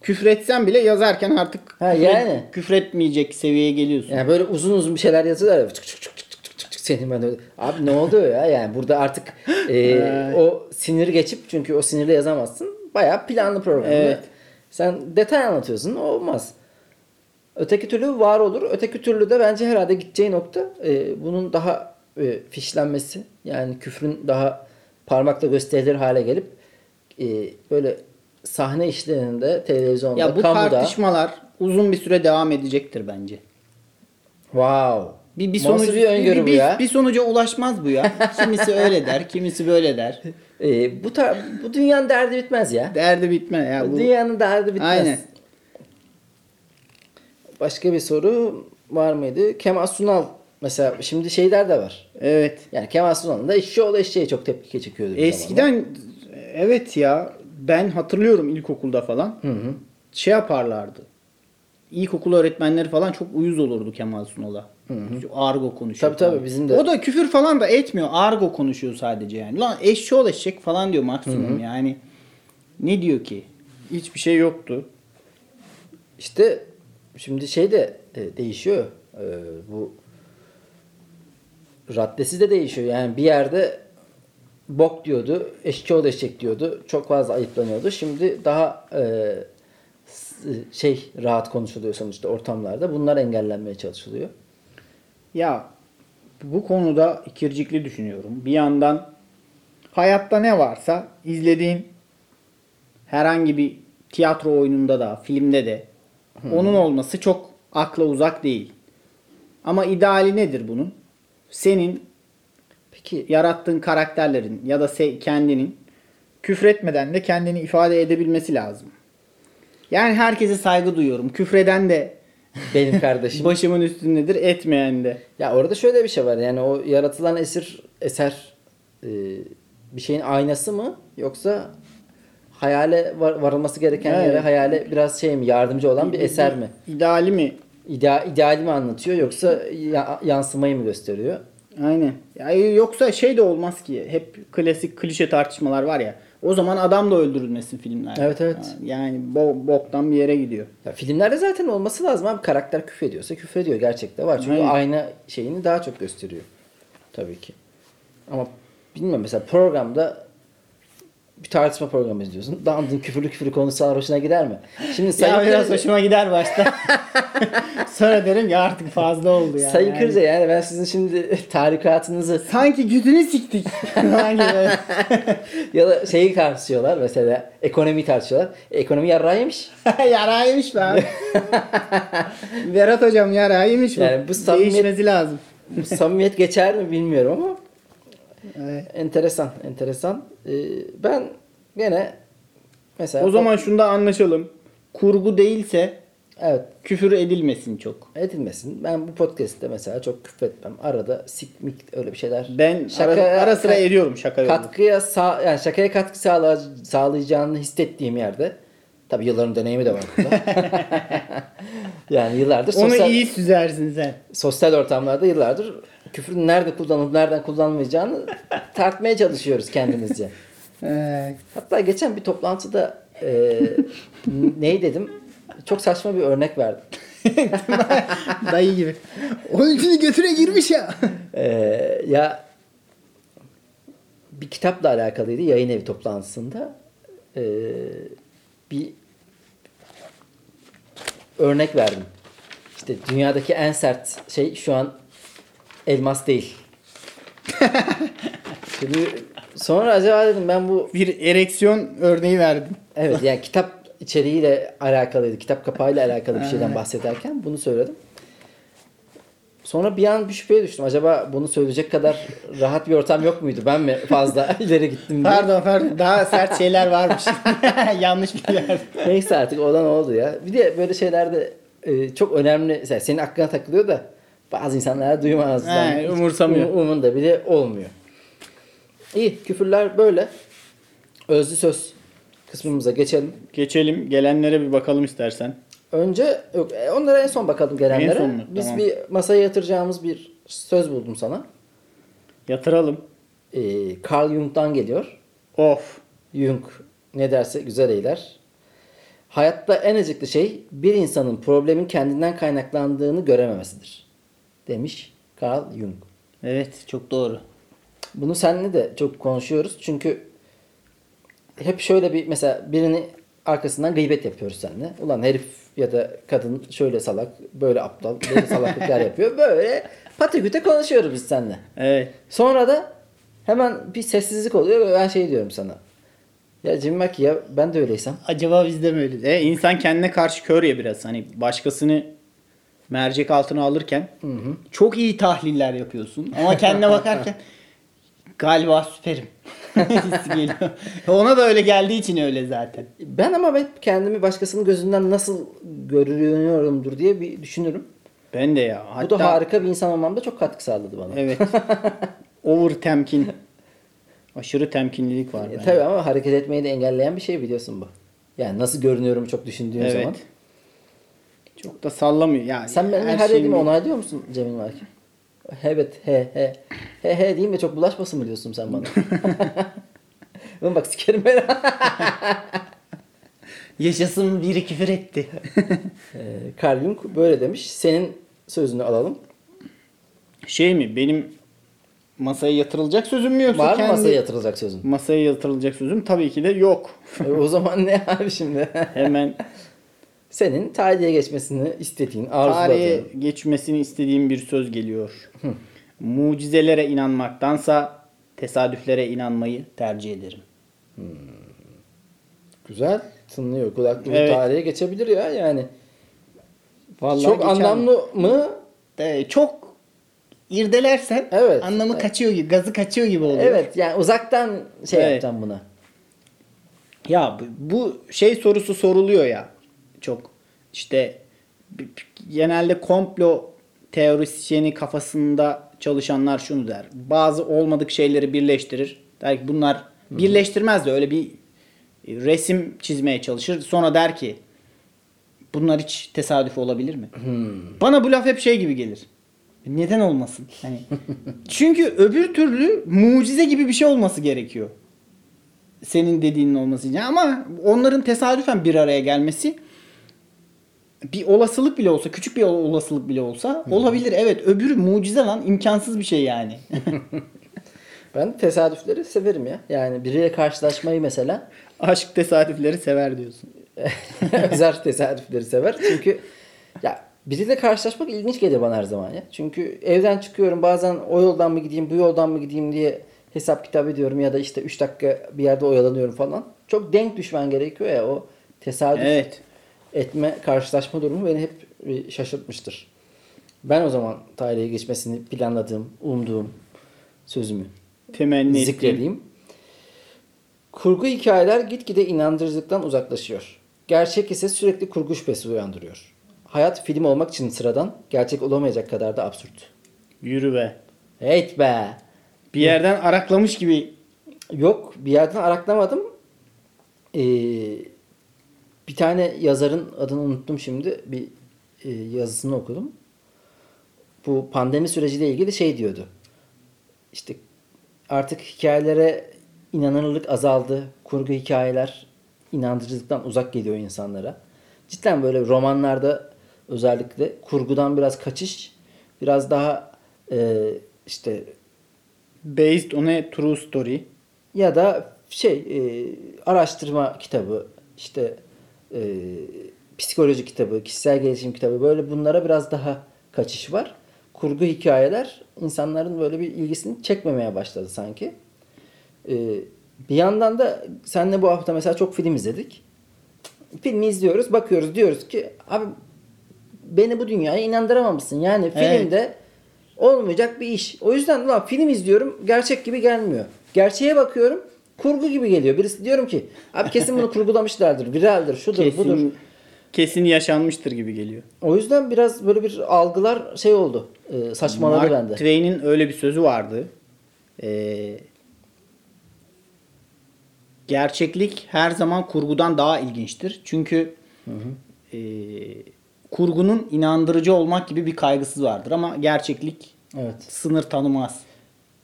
küfretsen bile yazarken artık Ha, küfret- yani. küfretmeyecek seviyeye geliyorsun. Yani böyle uzun uzun bir şeyler yazıyorlar ya. Çık çık çık çık çık çık çık senin ben öyle. Abi ne oluyor ya? Yani burada artık (gasps) e, o sinir geçip çünkü o sinirle yazamazsın. Bayağı planlı programlı. Evet. Sen detay anlatıyorsun. Olmaz. Öteki türlü var olur. Öteki türlü de bence herhalde gideceği nokta e, bunun daha e, fişlenmesi. Yani küfrün daha parmakla gösterilir hale gelip e, böyle sahne işlerinde televizyonda, ya bu kamuda tartışmalar uzun bir süre devam edecektir bence. wow. Bir, bir sonuç bir öngörü bir, bu bir- ya? bir sonuca ulaşmaz bu ya. Kimisi öyle der, kimisi böyle der. (laughs) Ee, bu tar bu dünyanın derdi bitmez ya. Derdi bitme ya bu. Dünyanın derdi bitmez. Aynen. Başka bir soru var mıydı? Kemal Sunal mesela şimdi şeyler de var. Evet. Yani Kemal Sunal'ın da eşeğoğlu eşeğe çok tepki çekiyordu. bir. Eskiden evet ya ben hatırlıyorum ilkokulda falan. Şey yaparlardı. İlkokul öğretmenleri falan çok uyuz olurdu Kemal Sunal'a. Argo konuşuyor. Tabii, tabii, bizim de. O da küfür falan da etmiyor. Argo konuşuyor sadece yani. Lan eşşoğlu eşek falan diyor maksimum yani. Ne diyor ki? Hiçbir şey yoktu. İşte şimdi şey de e, değişiyor. E, bu raddesi de değişiyor. Yani bir yerde bok diyordu, eşeğoğlu eşek diyordu. Çok fazla ayıplanıyordu. Şimdi daha e, şey rahat konuşuluyor sonuçta ortamlarda. Bunlar engellenmeye çalışılıyor. Ya bu konuda ikircikli düşünüyorum. Bir yandan hayatta ne varsa izlediğin herhangi bir tiyatro oyununda da, filmde de onun olması çok akla uzak değil. Ama ideali nedir bunun? Senin Peki yarattığın karakterlerin ya da kendinin küfretmeden de kendini ifade edebilmesi lazım. Yani herkese saygı duyuyorum. Küfreden de (laughs) benim kardeşim başımın üstündedir, etmeyen de. Ya orada şöyle bir şey var. Yani o yaratılan esir eser e, bir şeyin aynası mı yoksa hayale var- varılması gereken Evet. yere hayale biraz şey mi yardımcı olan bir eser mi? İdeali mi? İdea, ideali mi anlatıyor yoksa ya- yansımayı mı gösteriyor? Aynen. Ya yoksa şey de olmaz ki. Hep klasik klişe tartışmalar var ya. O zaman adam da öldürülmesin filmlerde. Evet, evet. Yani bo- boktan bir yere gidiyor. Ya filmlerde zaten olması lazım abi. Karakter küfür ediyorsa küfür ediyor. Gerçekte var. Çünkü Aynen. aynı şeyini daha çok gösteriyor. Tabii ki. Ama bilmiyorum mesela programda bir tartışma programı izliyorsun. Dandın küfürlü küfürlü konuşsalar hoşuna gider mi? Şimdi Sayın ya biraz hoşuma gider başta. (laughs) Sonra derim ya artık fazla oldu yani. Sayın Kırca yani ben sizin şimdi tarikatınızı Sanki güdünü siktik. (laughs) Ya da şeyi tartışıyorlar mesela ekonomi tartışıyorlar. (laughs) Ekonomi yarrağı yemiş. yaraymış be abi. (laughs) Berat hocam yaraymış bu. Yani bu samimiyet- Değişmesi lazım. Samimiyet geçer mi bilmiyorum ama Evet. enteresan enteresan. Ee, ben gene mesela O zaman şunda anlaşalım. Kurgu değilse evet küfür edilmesin çok. edilmesin. Ben bu podcast'te mesela çok küfretmem. Arada sikmik öyle bir şeyler. Ben Şakaya- ara, ara sıra ediyorum şaka yolunu. katkıya sağ yani şakaya katkı sağla, sağlayacağını hissettiğim yerde tabii yılların deneyimi de var burada. (laughs) yani yıllardır Onu sosyal, iyi süzersin sen. sosyal ortamlarda yıllardır küfrün nerede kullanılıp nereden kullanılmayacağını tartmaya çalışıyoruz kendimizce. (laughs) Hatta geçen bir toplantıda e, neyi dedim? Çok saçma bir örnek verdim. (laughs) dayı gibi. Onun için götüne girmiş ya. Ee, ya bir kitapla alakalıydı yayın evi toplantısında. Ee, bir örnek verdim. İşte dünyadaki en sert şey şu an elmas değil. (laughs) Şimdi sonra acaba dedim ben bu Bir ereksiyon örneği verdim. Evet yani kitap içeriğiyle alakalıydı. Kitap kapağıyla alakalı bir şeyden bahsederken bunu söyledim. Sonra bir an bir şüpheye düştüm. Acaba bunu söyleyecek kadar rahat bir ortam yok muydu? Ben mi fazla (laughs) ileri gittim diye. Pardon pardon. Daha sert şeyler varmış. (laughs) Yanlış bilgiler. Neyse artık olan oldu ya. Bir de böyle şeylerde e, çok önemli. Mesela senin aklına takılıyor da bazı insanlar duymazlar. He, umursamıyor. Um, umurunda bile olmuyor. İyi küfürler böyle. Özlü söz kısmımıza geçelim. Geçelim. Gelenlere bir bakalım istersen. Önce yok e, onlara en son bakalım gelenlere. En son mu? Biz Tamam. bir masaya yatıracağımız bir söz buldum sana. Yatıralım. Ee, Carl Jung'dan geliyor. Of. Jung ne derse güzel eyler. Hayatta en acıklı şey bir insanın problemin kendinden kaynaklandığını görememesidir. Demiş Carl Jung. Evet çok doğru. Bunu seninle de çok konuşuyoruz. Çünkü hep şöyle bir mesela birini arkasından gıybet yapıyoruz seninle. Ulan herif ya da kadın şöyle salak, böyle aptal, böyle salaklıklar (laughs) yapıyor. Böyle patiküte konuşuyoruz biz seninle. Evet. Sonra da hemen bir sessizlik oluyor ve ben şey diyorum sana. Ya Jim Mackey ya ben de öyleysem. Acaba bizde mi öyle? E, insan kendine karşı kör ya biraz. Hani başkasını mercek altına alırken çok iyi tahliller yapıyorsun. Ama kendine bakarken (laughs) galiba süperim. Hissi geliyor. Ona da öyle geldiği için öyle zaten. Ben ama hep kendimi başkasının gözünden nasıl görünüyorumdur diye bir düşünürüm. Ben de ya. Bu da harika bir insan olmamda çok katkı sağladı bana. Evet. (laughs) Over temkin. Aşırı temkinlilik var. E, bende. tabii ama hareket etmeyi de engelleyen bir şey biliyorsun bu. Yani nasıl görünüyorum çok düşündüğüm Evet. zaman. Çok da sallamıyor. Yani Sen benim her, şeyin- dediğimi onaylıyor musun Cemil Marki? Evet he he. He he diyeyim de çok bulaşmasın mı diyorsun sen bana? (laughs) Oğlum bak sikerim ben. (laughs) Yaşasın biri küfür etti. (laughs) Ee, Carl Jung böyle demiş. Senin sözünü alalım. şey mi? Benim masaya yatırılacak sözüm mü yoksa Var mı kendi... masaya yatırılacak sözün? Masaya yatırılacak sözüm tabii ki de yok. E, o zaman ne abi şimdi? Hemen Senin tarihe geçmesini istediğin, tarihe arzuladığın. geçmesini istediğim bir söz geliyor. Mucizelere inanmaktansa tesadüflere inanmayı tercih ederim. Güzel tınlıyor. Kulaklı Evet. tarihe geçebilir ya yani. Vallahi Çok geçen- anlamlı mı? Ee, çok irdelersen Evet. anlamı Evet. kaçıyor gibi, gazı kaçıyor gibi oluyor. Evet yani uzaktan şey Evet. yapacağım buna. Ya bu şey sorusu soruluyor ya çok işte genelde komplo teorisyeni kafasında çalışanlar şunu der. Bazı olmadık şeyleri birleştirir. Der ki bunlar birleştirmez de öyle bir resim çizmeye çalışır. Sonra der ki bunlar hiç tesadüf olabilir mi? Bana bu laf hep şey gibi gelir. Neden olmasın? Hani (laughs) çünkü öbür türlü mucize gibi bir şey olması gerekiyor senin dediğinin olması için. Ama onların tesadüfen bir araya gelmesi bir olasılık bile olsa, küçük bir olasılık bile olsa olabilir. Evet, öbürü mucize lan, imkansız bir şey yani. (laughs) Ben tesadüfleri severim ya. Yani biriyle karşılaşmayı mesela Aşk tesadüfleri sever diyorsun. (laughs) Özer tesadüfleri sever. Çünkü ya biriyle karşılaşmak ilginç gelir bana her zaman ya. Çünkü evden çıkıyorum bazen o yoldan mı gideyim bu yoldan mı gideyim diye hesap kitap ediyorum ya da işte 3 dakika bir yerde oyalanıyorum falan. Çok denk düşmen gerekiyor ya o tesadüf Evet. Etme karşılaşma durumu beni hep şaşırtmıştır. Ben o zaman tarihe geçmesini planladığım, umduğum sözümü Temenni zikredeyim. Kurgu hikayeler gitgide inandırıcılıktan uzaklaşıyor. Gerçek ise sürekli kurgu şüphesi uyandırıyor. Hayat film olmak için sıradan, gerçek olamayacak kadar da absürt. Yürü be. Heyt be! Bir yerden araklamış gibi Yok bir yerden araklamadım. Ee, bir tane yazarın adını unuttum şimdi. Bir e, yazısını okudum. bu pandemi süreciyle ilgili şey diyordu. İşte artık hikayelere inanırlık azaldı. Kurgu hikayeler inandırıcılıktan uzak geliyor insanlara. Cidden böyle romanlarda özellikle kurgudan biraz kaçış, biraz daha e, işte Based on a true story. ya da şey e, araştırma kitabı işte e, psikoloji kitabı, kişisel gelişim kitabı böyle bunlara biraz daha kaçış var. Kurgu hikayeler insanların böyle bir ilgisini çekmemeye başladı sanki. E, bir yandan da senle bu hafta mesela çok film izledik. Filmi izliyoruz, bakıyoruz diyoruz ki abi beni bu dünyaya inandıramamışsın. Yani Evet. filmde olmayacak bir iş. O yüzden lan film izliyorum gerçek gibi gelmiyor. Gerçeğe bakıyorum kurgu gibi geliyor. Birisi diyorum ki abi kesin bunu kurgulamışlardır. Viraldir, şudur, budur. Kesin, kesin yaşanmıştır gibi geliyor. O yüzden biraz böyle bir algılar şey oldu. E, saçmaladı Mark bende. Twain'in öyle bir sözü vardı. Ee, gerçeklik her zaman kurgudan daha ilginçtir. Çünkü e, kurgunun inandırıcı olmak gibi bir kaygısı vardır ama gerçeklik Evet. sınır tanımaz.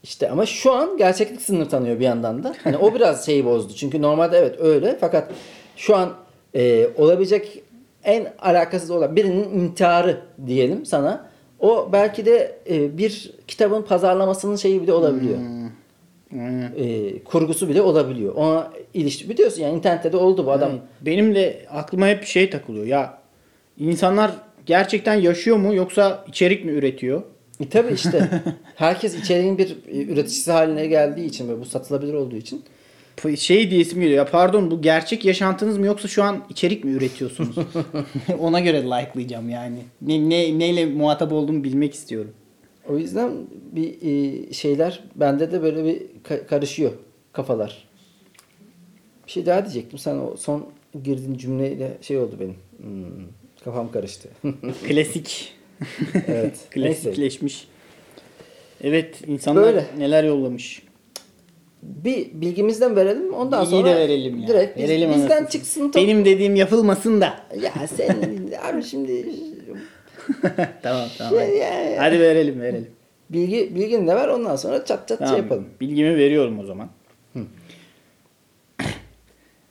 İşte ama şu an gerçeklik sınır tanıyor bir yandan da. Hani o biraz şeyi bozdu. Çünkü normalde evet öyle fakat şu an e, olabilecek en alakasız olan birinin intiharı diyelim sana. O belki de e, bir kitabın pazarlamasının şeyi bile olabiliyor. Aynen. E, kurgusu bile olabiliyor. Ona ilişki biliyorsun yani internette de oldu bu adam. Evet. Benim de aklıma hep bir şey takılıyor. Ya insanlar gerçekten yaşıyor mu yoksa içerik mi üretiyor? E tabi işte (laughs) herkes içeriğin bir e, üreticisi haline geldiği için ve bu satılabilir olduğu için Şey diyesim geliyor. Ya pardon bu gerçek yaşantınız mı yoksa şu an içerik mi üretiyorsunuz? (laughs) (laughs) Ona göre like'layacağım yani. Ne, ne, neyle muhatap olduğumu bilmek istiyorum. O yüzden bir e, şeyler bende de böyle bir ka- karışıyor kafalar. Bir şey daha diyecektim. Sen o son girdiğin cümleyle şey oldu benim. Hmm, kafam karıştı. Klasik. (laughs) evet. Klasikleşmiş. Evet insanlar Böyle. neler yollamış. Bir bilgimizden verelim. Ondan İyi sonra de verelim ya. direkt biz- verelim bizden anasını. çıksın. top- Benim dediğim yapılmasın da. Ya sen (laughs) abi şimdi (laughs) tamam tamam. Şey hadi. ya. Hadi verelim verelim. bilgi bilgini de ver ondan sonra çat çat Tamam, şey yapalım. Bilgimi veriyorum o zaman. (clears throat)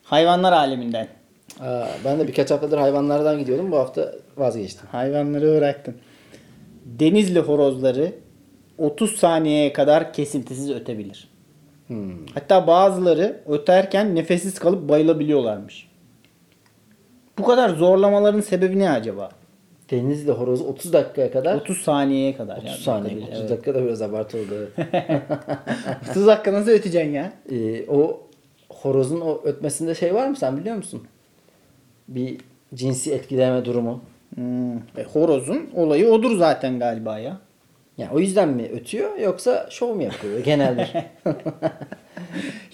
Hayvanlar aleminden. Aa, ben de birkaç haftadır hayvanlardan gidiyordum. Bu hafta vazgeçtim. Hayvanları bıraktım. Denizli horozları 30 saniyeye kadar kesintisiz ötebilir. Hmm. Hatta bazıları öterken nefessiz kalıp bayılabiliyorlarmış. Bu kadar zorlamaların sebebi ne acaba? Denizli horozu 30 dakikaya kadar 30 saniyeye kadar. 30 yani saniye. ötebilir, 30 evet. dakika da biraz abartı (laughs) oldu. evet. 30 dakika nasıl öteceksin ya? Ee, o horozun o ötmesinde şey var mı sen biliyor musun? Bir cinsi etkileme durumu. Hmm. E, horozun olayı odur zaten galiba ya. Yani o yüzden mi ötüyor yoksa şov mu yapıyor genel bir?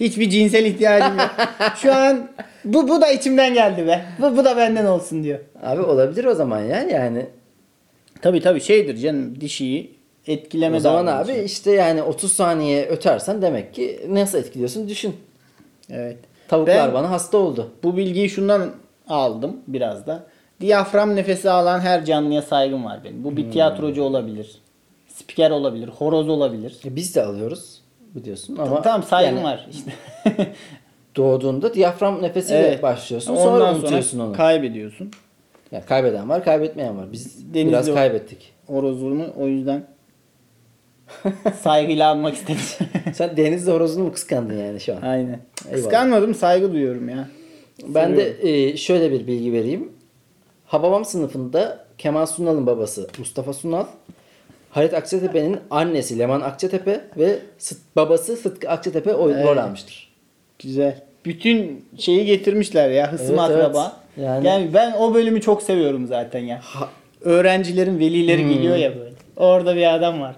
(laughs) Hiçbir cinsel ihtiyacım yok. (laughs) Şu an bu bu da içimden geldi be. Bu, bu da benden olsun diyor. Abi olabilir o zaman ya yani. Tabii tabii şeydir canım dişiyi etkileme o zaman abi işte yani 30 saniye ötersen demek ki nasıl etkiliyorsun düşün. Evet. Tavuklar Ben- bana hasta oldu. Bu bilgiyi şundan aldım biraz da. Diyafram nefesi alan her canlıya saygım var benim. Bu bir Hmm. tiyatrocu olabilir. Spiker olabilir. Horoz olabilir. E, biz de alıyoruz biliyorsun ama tamam saygım yani var işte. (laughs) Doğduğunda diyafram nefesiyle Evet. başlıyorsun Ondan sonra sonra unutuyorsun onu. kaybediyorsun. Yani kaybeden var, kaybetmeyen var. Biz Denizli biraz kaybettik. Horozunu o yüzden saygıyla almak istedim. (laughs) Sen denizli horozunu mu kıskandın yani şu an? Aynen. Eyvallah. Kıskanmadım saygı duyuyorum ya. Ben de e, şöyle bir bilgi vereyim. Hababam sınıfında Kemal Sunal'ın babası Mustafa Sunal, Halit Akçatepe'nin annesi Leman Akçatepe ve Sıt- babası Sıtkı Akçatepe o Evet. rol almıştır. Güzel. Bütün şeyi getirmişler ya hısım Evet, evet. akraba. Yani- Yani... ben o bölümü çok seviyorum zaten ya. Öğrencilerin velileri Hmm. geliyor ya böyle. Orada bir adam var.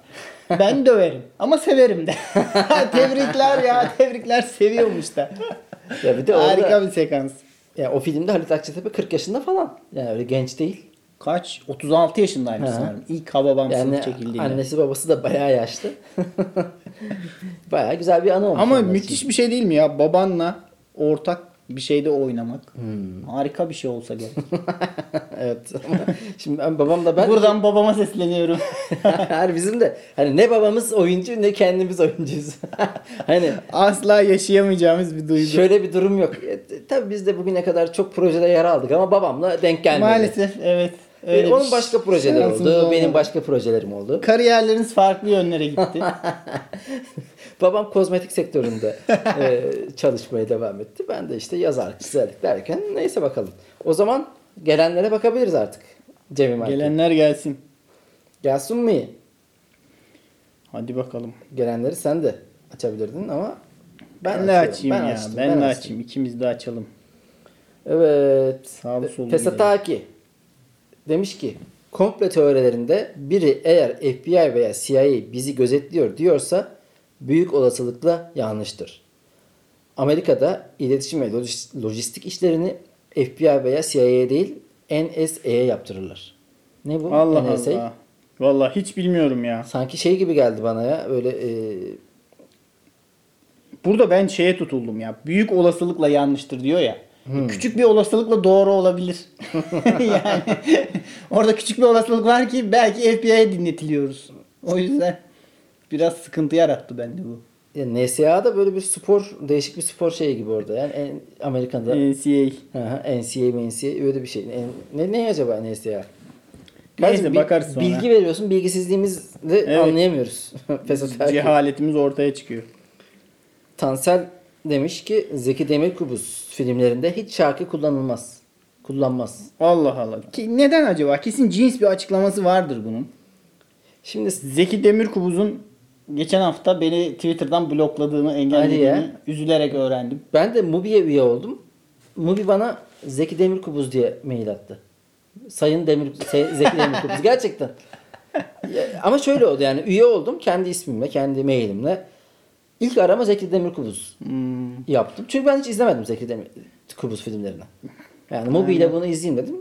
Ben döverim ama severim de. (laughs) (laughs) tebrikler ya tebrikler seviyormuş da. Ya bir de orada Harika bir sekans. ya o filmde Halit Akçatepe 40 yaşında falan. Yani öyle genç değil. Kaç? 36 yaşındaymış hı. sanırım. İlk Hababam Yani çekildiğinde. annesi babası da bayağı yaşlı. (laughs) bayağı güzel bir anı olmuş. Ama onlar için. müthiş bir şey değil mi ya? Babanla ortak bir şeyde oynamak. Hmm. Harika bir şey olsa gerek. (laughs) evet. (laughs) Şimdi ben babam da ben Buradan babama sesleniyorum. (laughs) her bizim de hani ne babamız oyuncu ne kendimiz oyuncuyuz. hani Asla yaşayamayacağımız bir duygu. şöyle bir durum yok. E, tabii biz de bugüne kadar çok projede yer aldık ama babamla denk gelmedi. Maalesef evet. Ee, Öyle onun başka projeleri şansımız oldu. olmadı. Benim başka projelerim oldu. Kariyerleriniz farklı yönlere gitti. (laughs) Babam kozmetik sektöründe e, çalışmaya devam etti. Ben de işte yazarlık, çizerlik derken neyse bakalım. O zaman gelenlere bakabiliriz artık. Cemil. Gelenler gelsin. Gelsin mi? Hadi bakalım. Gelenleri sen de açabilirdin ama Ben, de açıyorum. açayım ya. açtım, ben, de açtım. açayım. İkimiz de açalım. Evet. Sağlı sollu Pesataki demiş ki komple teorilerinde biri eğer FBI veya CIA bizi gözetliyor diyorsa büyük olasılıkla yanlıştır. Amerika'da iletişim ve lojis- lojistik işlerini FBI veya CIA'ya değil NSA'ya yaptırırlar. Ne bu? Allah NSA? Allah. Vallahi hiç bilmiyorum ya. Sanki şey gibi geldi bana ya. Öyle e, Burada ben şeye tutuldum ya. Büyük olasılıkla yanlıştır diyor ya. Hmm. Küçük bir olasılıkla doğru olabilir. (laughs) yani orada küçük bir olasılık var ki belki FBI'ye dinletiliyoruz. O yüzden biraz sıkıntı yarattı bende bu. ya NSA da böyle bir spor değişik bir spor şeyi gibi orada. Yani en, Amerika'da NCA. Hı hı, NCA, NCA öyle bir şey. En- Ne, ne acaba NCA? Neyse, Kardeşim, bakarız sonra. Bilgi veriyorsun, bilgisizliğimizi de Evet. anlayamıyoruz. (laughs) Cehaletimiz ortaya çıkıyor. Tansel demiş ki Zeki Demirkubuz filmlerinde hiç şarkı kullanılmaz. Kullanmaz. Allah Allah. Ki neden acaba? Kesin cins bir açıklaması vardır bunun. Şimdi Zeki Demirkubuz'un geçen hafta beni Twitter'dan blokladığını, engellediğini üzülerek öğrendim. ben de Mubi'ye üye oldum. Mubi bana Zeki Demirkubuz diye mail attı. Sayın Demir Zeki Demirkubuz (laughs) gerçekten. Ama şöyle oldu yani üye oldum kendi ismimle, kendi mailimle. İlk arama Zeki Demirkubuz Hmm. yaptım. Çünkü ben hiç izlemedim Zeki Demirkubuz filmlerini. Yani Mubi ile bunu izleyeyim dedim.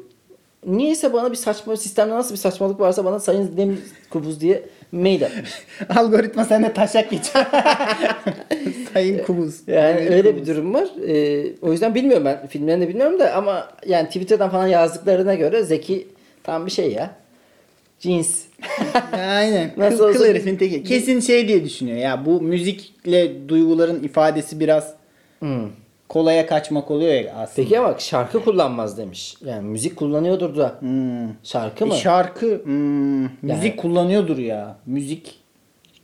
Niyeyse bana bir saçma sistemde nasıl bir saçmalık varsa bana Sayın Demirkubuz diye mail atmış. (laughs) Algoritma sende taşak geçer. (laughs) Sayın Kubuz. Yani öyle bir durum var. Ee, o yüzden bilmiyorum ben filmlerini de bilmiyorum da ama yani Twitter'dan falan yazdıklarına göre Zeki tam bir şey ya. Cins. Aynen. (laughs) Nasıl kıl, kıl herifin teki. Kesin şey diye düşünüyor. Ya bu müzikle duyguların ifadesi biraz Hmm. kolaya kaçmak oluyor ya aslında. Peki ama şarkı kullanmaz demiş. Yani müzik kullanıyordur da. Hmm. Şarkı E, mı? şarkı hmm, müzik kullanıyordur ya. Müzik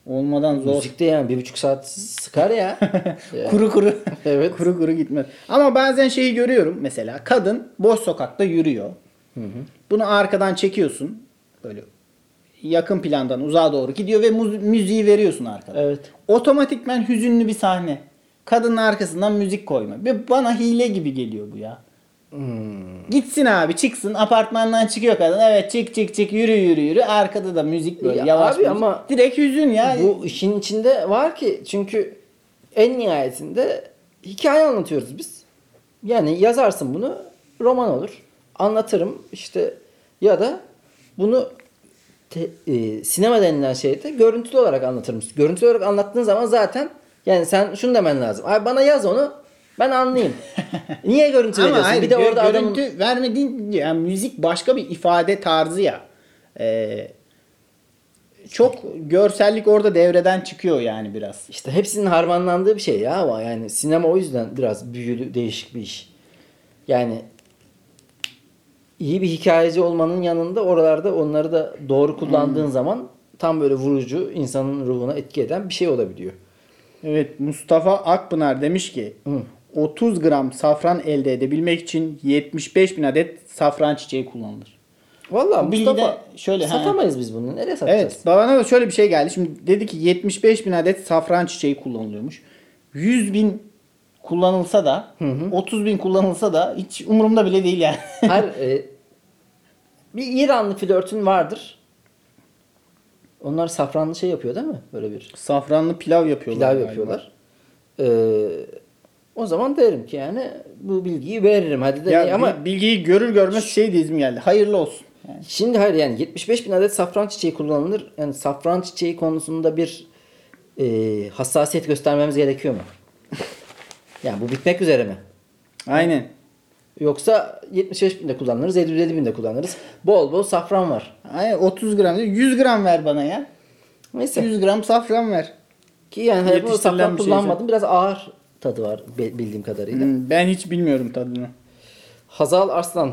olmadan zor. Müzikte yani bir buçuk saat sıkar ya. (laughs) Ya. Kuru kuru. (laughs) Evet. kuru kuru gitmez. Ama bazen şeyi görüyorum mesela kadın boş sokakta yürüyor. Bunu arkadan çekiyorsun. Böyle yakın plandan uzağa doğru gidiyor ve müziği veriyorsun arkadan. Evet. Otomatikmen hüzünlü bir sahne. Kadının arkasından müzik koyma. Ve bana hile gibi geliyor bu ya. Hmm. Gitsin abi çıksın apartmandan çıkıyor kadın. Evet çık çık çık yürü yürü yürü. Arkada da müzik böyle Ya yavaş abi müzik. ama Direkt hüzün ya. Bu işin içinde var ki çünkü en nihayetinde hikaye anlatıyoruz biz. Yani yazarsın bunu roman olur. Anlatırım işte ya da bunu te- e, sinema denilen şeyde görüntülü olarak anlatırım. Görüntülü olarak anlattığın zaman zaten yani sen şunu demen lazım. Abi bana yaz onu ben anlayayım. (laughs) Niye görüntülü Ama ediyorsun? hayır, Bir de gö- orada adamın görüntü vermediğin yani müzik başka bir ifade tarzı ya. Ee, çok görsellik orada devreden çıkıyor yani biraz. İşte hepsinin harmanlandığı bir şey ya ama yani sinema o yüzden biraz büyülü değişik bir iş. Yani iyi bir hikayeci olmanın yanında oralarda onları da doğru kullandığın zaman tam böyle vurucu insanın ruhuna etki eden bir şey olabiliyor. Evet Mustafa Akpınar demiş ki 30 gram safran elde edebilmek için 75 bin adet safran çiçeği kullanılır. De Mustafa şöyle, satamayız biz bunu. Nereye satacağız? Evet bana da şöyle bir şey geldi. Şimdi dedi ki 75 bin adet safran çiçeği kullanılıyormuş. 100 bin kullanılsa da 30 bin kullanılsa da hiç umurumda bile değil yani. (laughs) Her e, bir İranlı flörtün vardır. Onlar safranlı şey yapıyor değil mi? Böyle bir Safranlı pilav yapıyorlar. pilav yapıyorlar. Ee, o zaman derim ki yani bu bilgiyi veririm hadi de Ya ama ama bilgiyi görür görmez şey dizim geldi. Hayırlı olsun. Yani. şimdi hayır yani 75 bin adet safran çiçeği kullanılır. Yani safran çiçeği konusunda bir e, hassasiyet göstermemiz gerekiyor mu? Yani bu bitmek üzere mi? Aynen. Yoksa 75 binde kullanırız, 750 binde kullanırız. Bol bol safran var. Aynen 30 gram değil 100 gram ver bana ya. Neyse. 100 gram safran ver. Ki yani Yetiştirilen safran bir şey kullanmadım. Biraz ağır tadı var bi- bildiğim kadarıyla. Hmm, Ben hiç bilmiyorum tadını. Hazal Arslan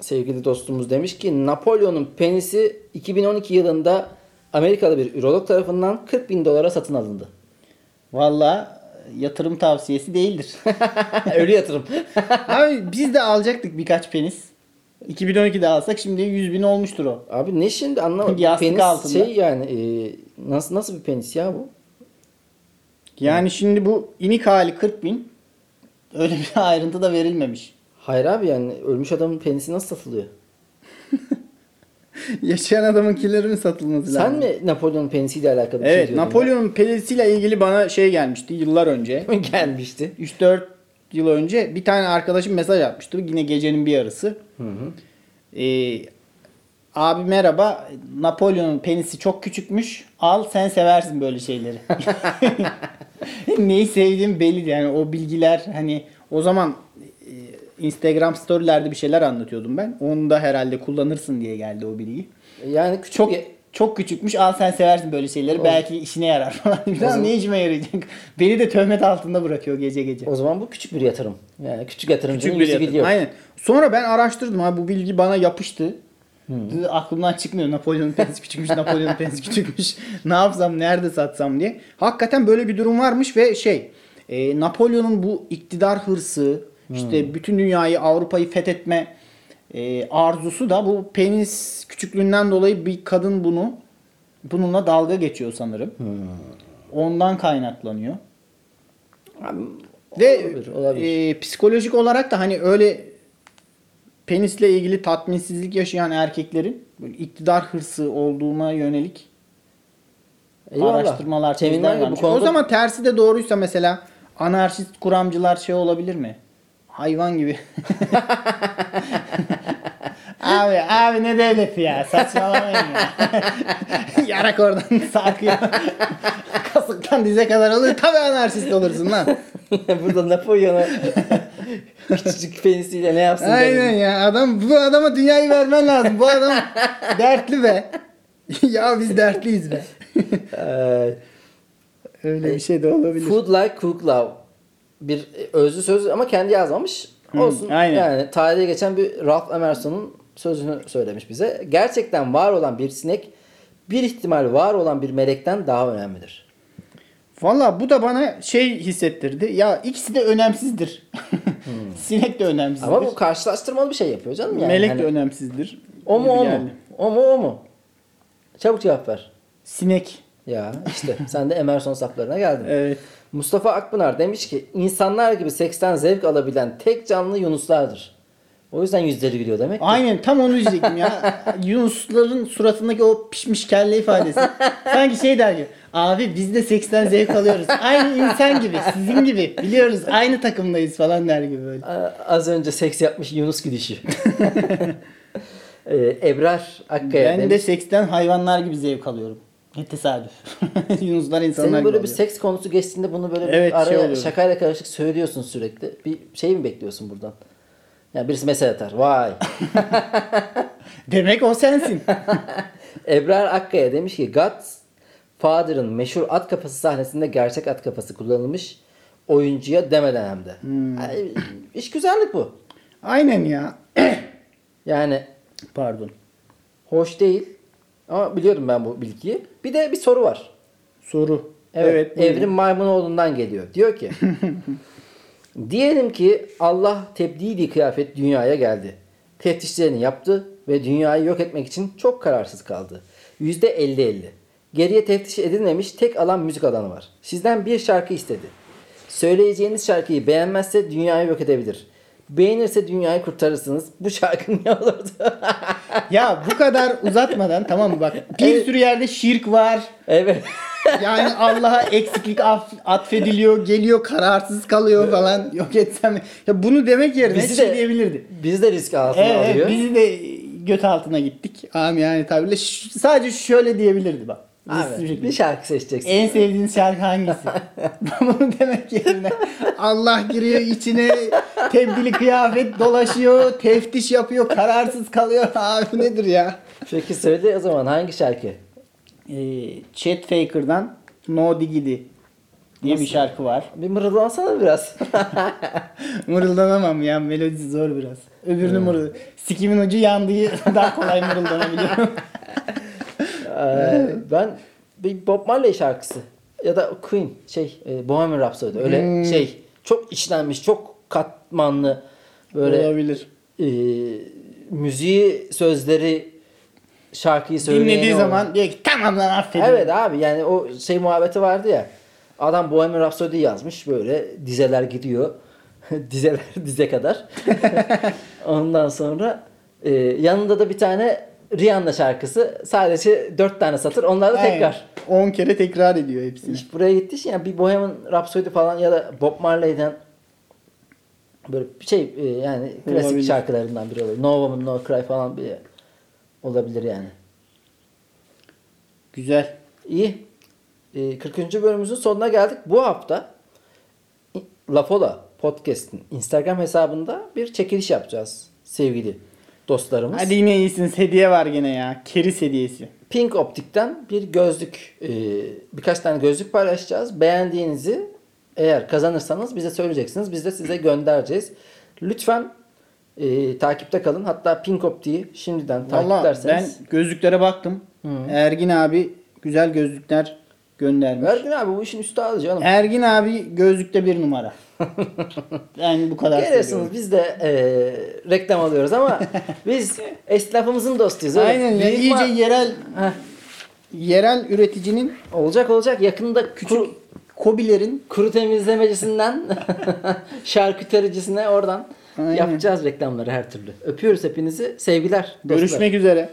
sevgili dostumuz demiş ki Napolyon'un penisi 2012 yılında Amerikalı bir ürolog tarafından 40 bin dolara satın alındı. Valla yatırım tavsiyesi değildir. (laughs) Ölü yatırım. (laughs) Abi biz de alacaktık birkaç penis. 2012'de alsak şimdi 100 bin olmuştur o. Abi ne şimdi anlamadım. Yastık penis altında. şey yani e, nasıl nasıl bir penis ya bu? Yani şimdi bu inik hali 40 bin. Öyle bir (laughs) ayrıntı da verilmemiş. Hayır abi yani ölmüş adamın penisi nasıl satılıyor? (laughs) Yaşayan adamınkileri mi satılması Sen lazım? mi Napolyon'un penisiyle alakalı bir şey Evet diyordun? Napolyon'un penisiyle ilgili bana şey gelmişti yıllar önce. (laughs) gelmişti. 3-4 yıl önce bir tane arkadaşım mesaj atmıştı. Yine gecenin bir yarısı. Ee, abi merhaba. Napolyon'un penisi çok küçükmüş. Al sen seversin böyle şeyleri. (laughs) Neyi sevdiğim belli yani o bilgiler hani o zaman Instagram storylerde bir şeyler anlatıyordum ben. Onu da herhalde kullanırsın diye geldi o bilgi. Yani küçük Çok bir- çok küçükmüş. Al sen seversin böyle şeyleri. O- Belki işine yarar falan. (laughs) zaman- ne işime yarayacak? (laughs) Beni de töhmet altında bırakıyor gece gece. o zaman bu küçük bir yatırım. Yani küçük yatırımcının Küçük bir yatırım. Aynen. Sonra ben araştırdım abi bu bilgi bana yapıştı. Dedi, Aklımdan çıkmıyor. Napolyon'un penisi küçükmüş, Napolyon'un (laughs) penisi küçükmüş. ne yapsam, nerede satsam diye. Hakikaten böyle bir durum varmış ve şey, e, Napolyon'un bu iktidar hırsı, işte bütün dünyayı, Avrupa'yı fethetme e, arzusu da bu penis küçüklüğünden dolayı bir kadın bunu bununla dalga geçiyor sanırım. Ondan kaynaklanıyor. Abi, Ve olabilir, olabilir. e, psikolojik olarak da hani öyle penisle ilgili tatminsizlik yaşayan erkeklerin iktidar hırsı olduğuna yönelik Eyvallah. araştırmalar gibi bu konuda O zaman tersi de doğruysa mesela anarşist kuramcılar şey olabilir mi? Hayvan gibi. abi abi ne devleti ya saçmalamayın ya. (laughs) Yarak oradan sarkıyor. Kasıktan dize kadar oluyor. Tabii anarşist olursun lan. (laughs) burada Napolyon'a küçücük penisiyle ne yapsın Aynen dedim. ya adam bu adama dünyayı vermen lazım. Bu adam dertli be. (laughs) ya biz dertliyiz be. Öyle bir şey de olabilir. Food like cook love. Bir özlü söz ama kendi yazmamış. Olsun. aynen. Yani tarihe geçen bir Ralph Emerson'un sözünü söylemiş bize. Gerçekten var olan bir sinek bir ihtimal var olan bir melekten daha önemlidir. Valla bu da bana şey hissettirdi. Ya ikisi de önemsizdir. (laughs) Sinek de önemsizdir. Ama bu karşılaştırmalı bir şey yapıyor canım yani. Melek Hani de önemsizdir. o mu o mu? geldi. O mu o mu? Çabuk cevap ver. Sinek. Ya işte sen de Emerson saflarına geldin. Evet. Mustafa Akpınar demiş ki insanlar gibi seksten zevk alabilen tek canlı yunuslardır. O yüzden yüzleri gülüyor demek ki. Aynen tam onu diyecektim ya. (laughs) Yunusların suratındaki o pişmiş kelle ifadesi. Sanki şey der gibi. Abi biz de seksten zevk alıyoruz. Aynı insan gibi, sizin gibi. Biliyoruz aynı takımdayız falan der gibi böyle. Az önce seks yapmış Yunus gidişi. (laughs) ee, Ebrar Akkaya Ben demiş. de seksten hayvanlar gibi zevk alıyorum. Tesadüf. (laughs) Yunuslar insanlar Senin böyle bir oluyor. seks konusu geçtiğinde bunu böyle Evet, şey araya oluyor. şakayla karışık söylüyorsun sürekli. Bir şey mi bekliyorsun buradan? Yani birisi mesaj atar. Vay. (laughs) Demek o sensin. (laughs) Ebrar Akkaya demiş ki Godfather'ın meşhur at kafası sahnesinde gerçek at kafası kullanılmış oyuncuya demeden hem de. Hmm. Yani, iş güzellik bu. Aynen ya. (clears throat) Yani Pardon. hoş değil. Ama biliyorum ben bu bilgiyi. Bir de bir soru var. Soru. Evet. buyurun. Evrim Maymunoğlu'ndan geliyor. Diyor ki (laughs) Diyelim ki Allah tebdili kıyafet dünyaya geldi. Teftişlerini yaptı ve dünyayı yok etmek için çok kararsız kaldı. %50-50. Geriye teftiş edilmemiş tek alan müzik alanı var. Sizden bir şarkı istedi. Söyleyeceğiniz şarkıyı beğenmezse dünyayı yok edebilir. Beğenirse dünyayı kurtarırsınız. Bu şarkı ne olurdu? (laughs) Ya bu kadar uzatmadan tamam mı bak bir Evet. sürü yerde şirk var. evet. Yani Allah'a eksiklik af- atfediliyor, geliyor, kararsız kalıyor falan. Yok etsem. Ya bunu demek yerine Bizi şey de- diyebilirdi. Bizi de risk altına Evet, alıyor. bizi de göt altına gittik. Am yani tabirle Ş- sadece şöyle diyebilirdi bak. Abi, bir şarkı seçeceksin. En sevdiğin şarkı hangisi? (laughs) (laughs) Bunu demek yerine Allah giriyor içine tebdili kıyafet dolaşıyor, teftiş yapıyor, kararsız kalıyor. Abi nedir ya? Peki söyle o zaman hangi şarkı? Ee, Chet Faker'dan No Diggity diye bir Nasıl? şarkı var. Bir mırıldansana biraz. (laughs) Mırıldanamam ya melodisi zor biraz. Öbürünü mırıl. Sikimin ucu yandığı daha kolay mırıldanabiliyorum. Ee, ben bir Bob Marley şarkısı ya da Queen şey e, Bohemian Rhapsody öyle Hmm. şey çok işlenmiş çok katmanlı böyle Olabilir. e, müziği sözleri şarkıyı Dinlediği zaman diyor ki tamam lan affedin. Evet abi yani o şey muhabbeti vardı ya. Adam Bohemian Rhapsody yazmış böyle dizeler gidiyor. (laughs) dizeler dize kadar. (laughs) Ondan sonra e, yanında da bir tane Rihanna şarkısı sadece dört tane satır. Onlar da tekrar. 10 kere tekrar ediyor hepsini. İş buraya gitti. Yani bir Bohemian Rhapsody falan ya da Bob Marley'den böyle bir şey e, yani klasik Olabilir. şarkılarından biri olur. No Woman No Cry falan bir olabilir yani. Güzel. İyi. Ee, 40. bölümümüzün sonuna geldik. Bu hafta Lafola Podcast'in Instagram hesabında bir çekiliş yapacağız sevgili dostlarımız. Hadi yine iyisiniz. Hediye var gene ya. Keris hediyesi. Pink Optik'ten bir gözlük, e, birkaç tane gözlük paylaşacağız. Beğendiğinizi eğer kazanırsanız bize söyleyeceksiniz. Biz de size göndereceğiz. Lütfen e, takipte kalın. Hatta Pink Optik'i şimdiden Valla ben takiplerseniz. gözlüklere baktım. Ergin abi güzel gözlükler göndermiş. Ergin abi bu işin üstadı canım. Ergin abi gözlükte bir numara. (laughs) ben bu kadar söylüyorum. biz de e, reklam alıyoruz ama (laughs) biz esnafımızın dostuyuz. öyle Aynen ya iyice ma- yerel Heh, yerel üreticinin olacak olacak yakında küçük kuru, kobilerin kuru temizlemecisinden (laughs) şarkütericisine oradan Aynen. yapacağız reklamları her türlü. Öpüyoruz hepinizi. Sevgiler dostlar. görüşmek üzere.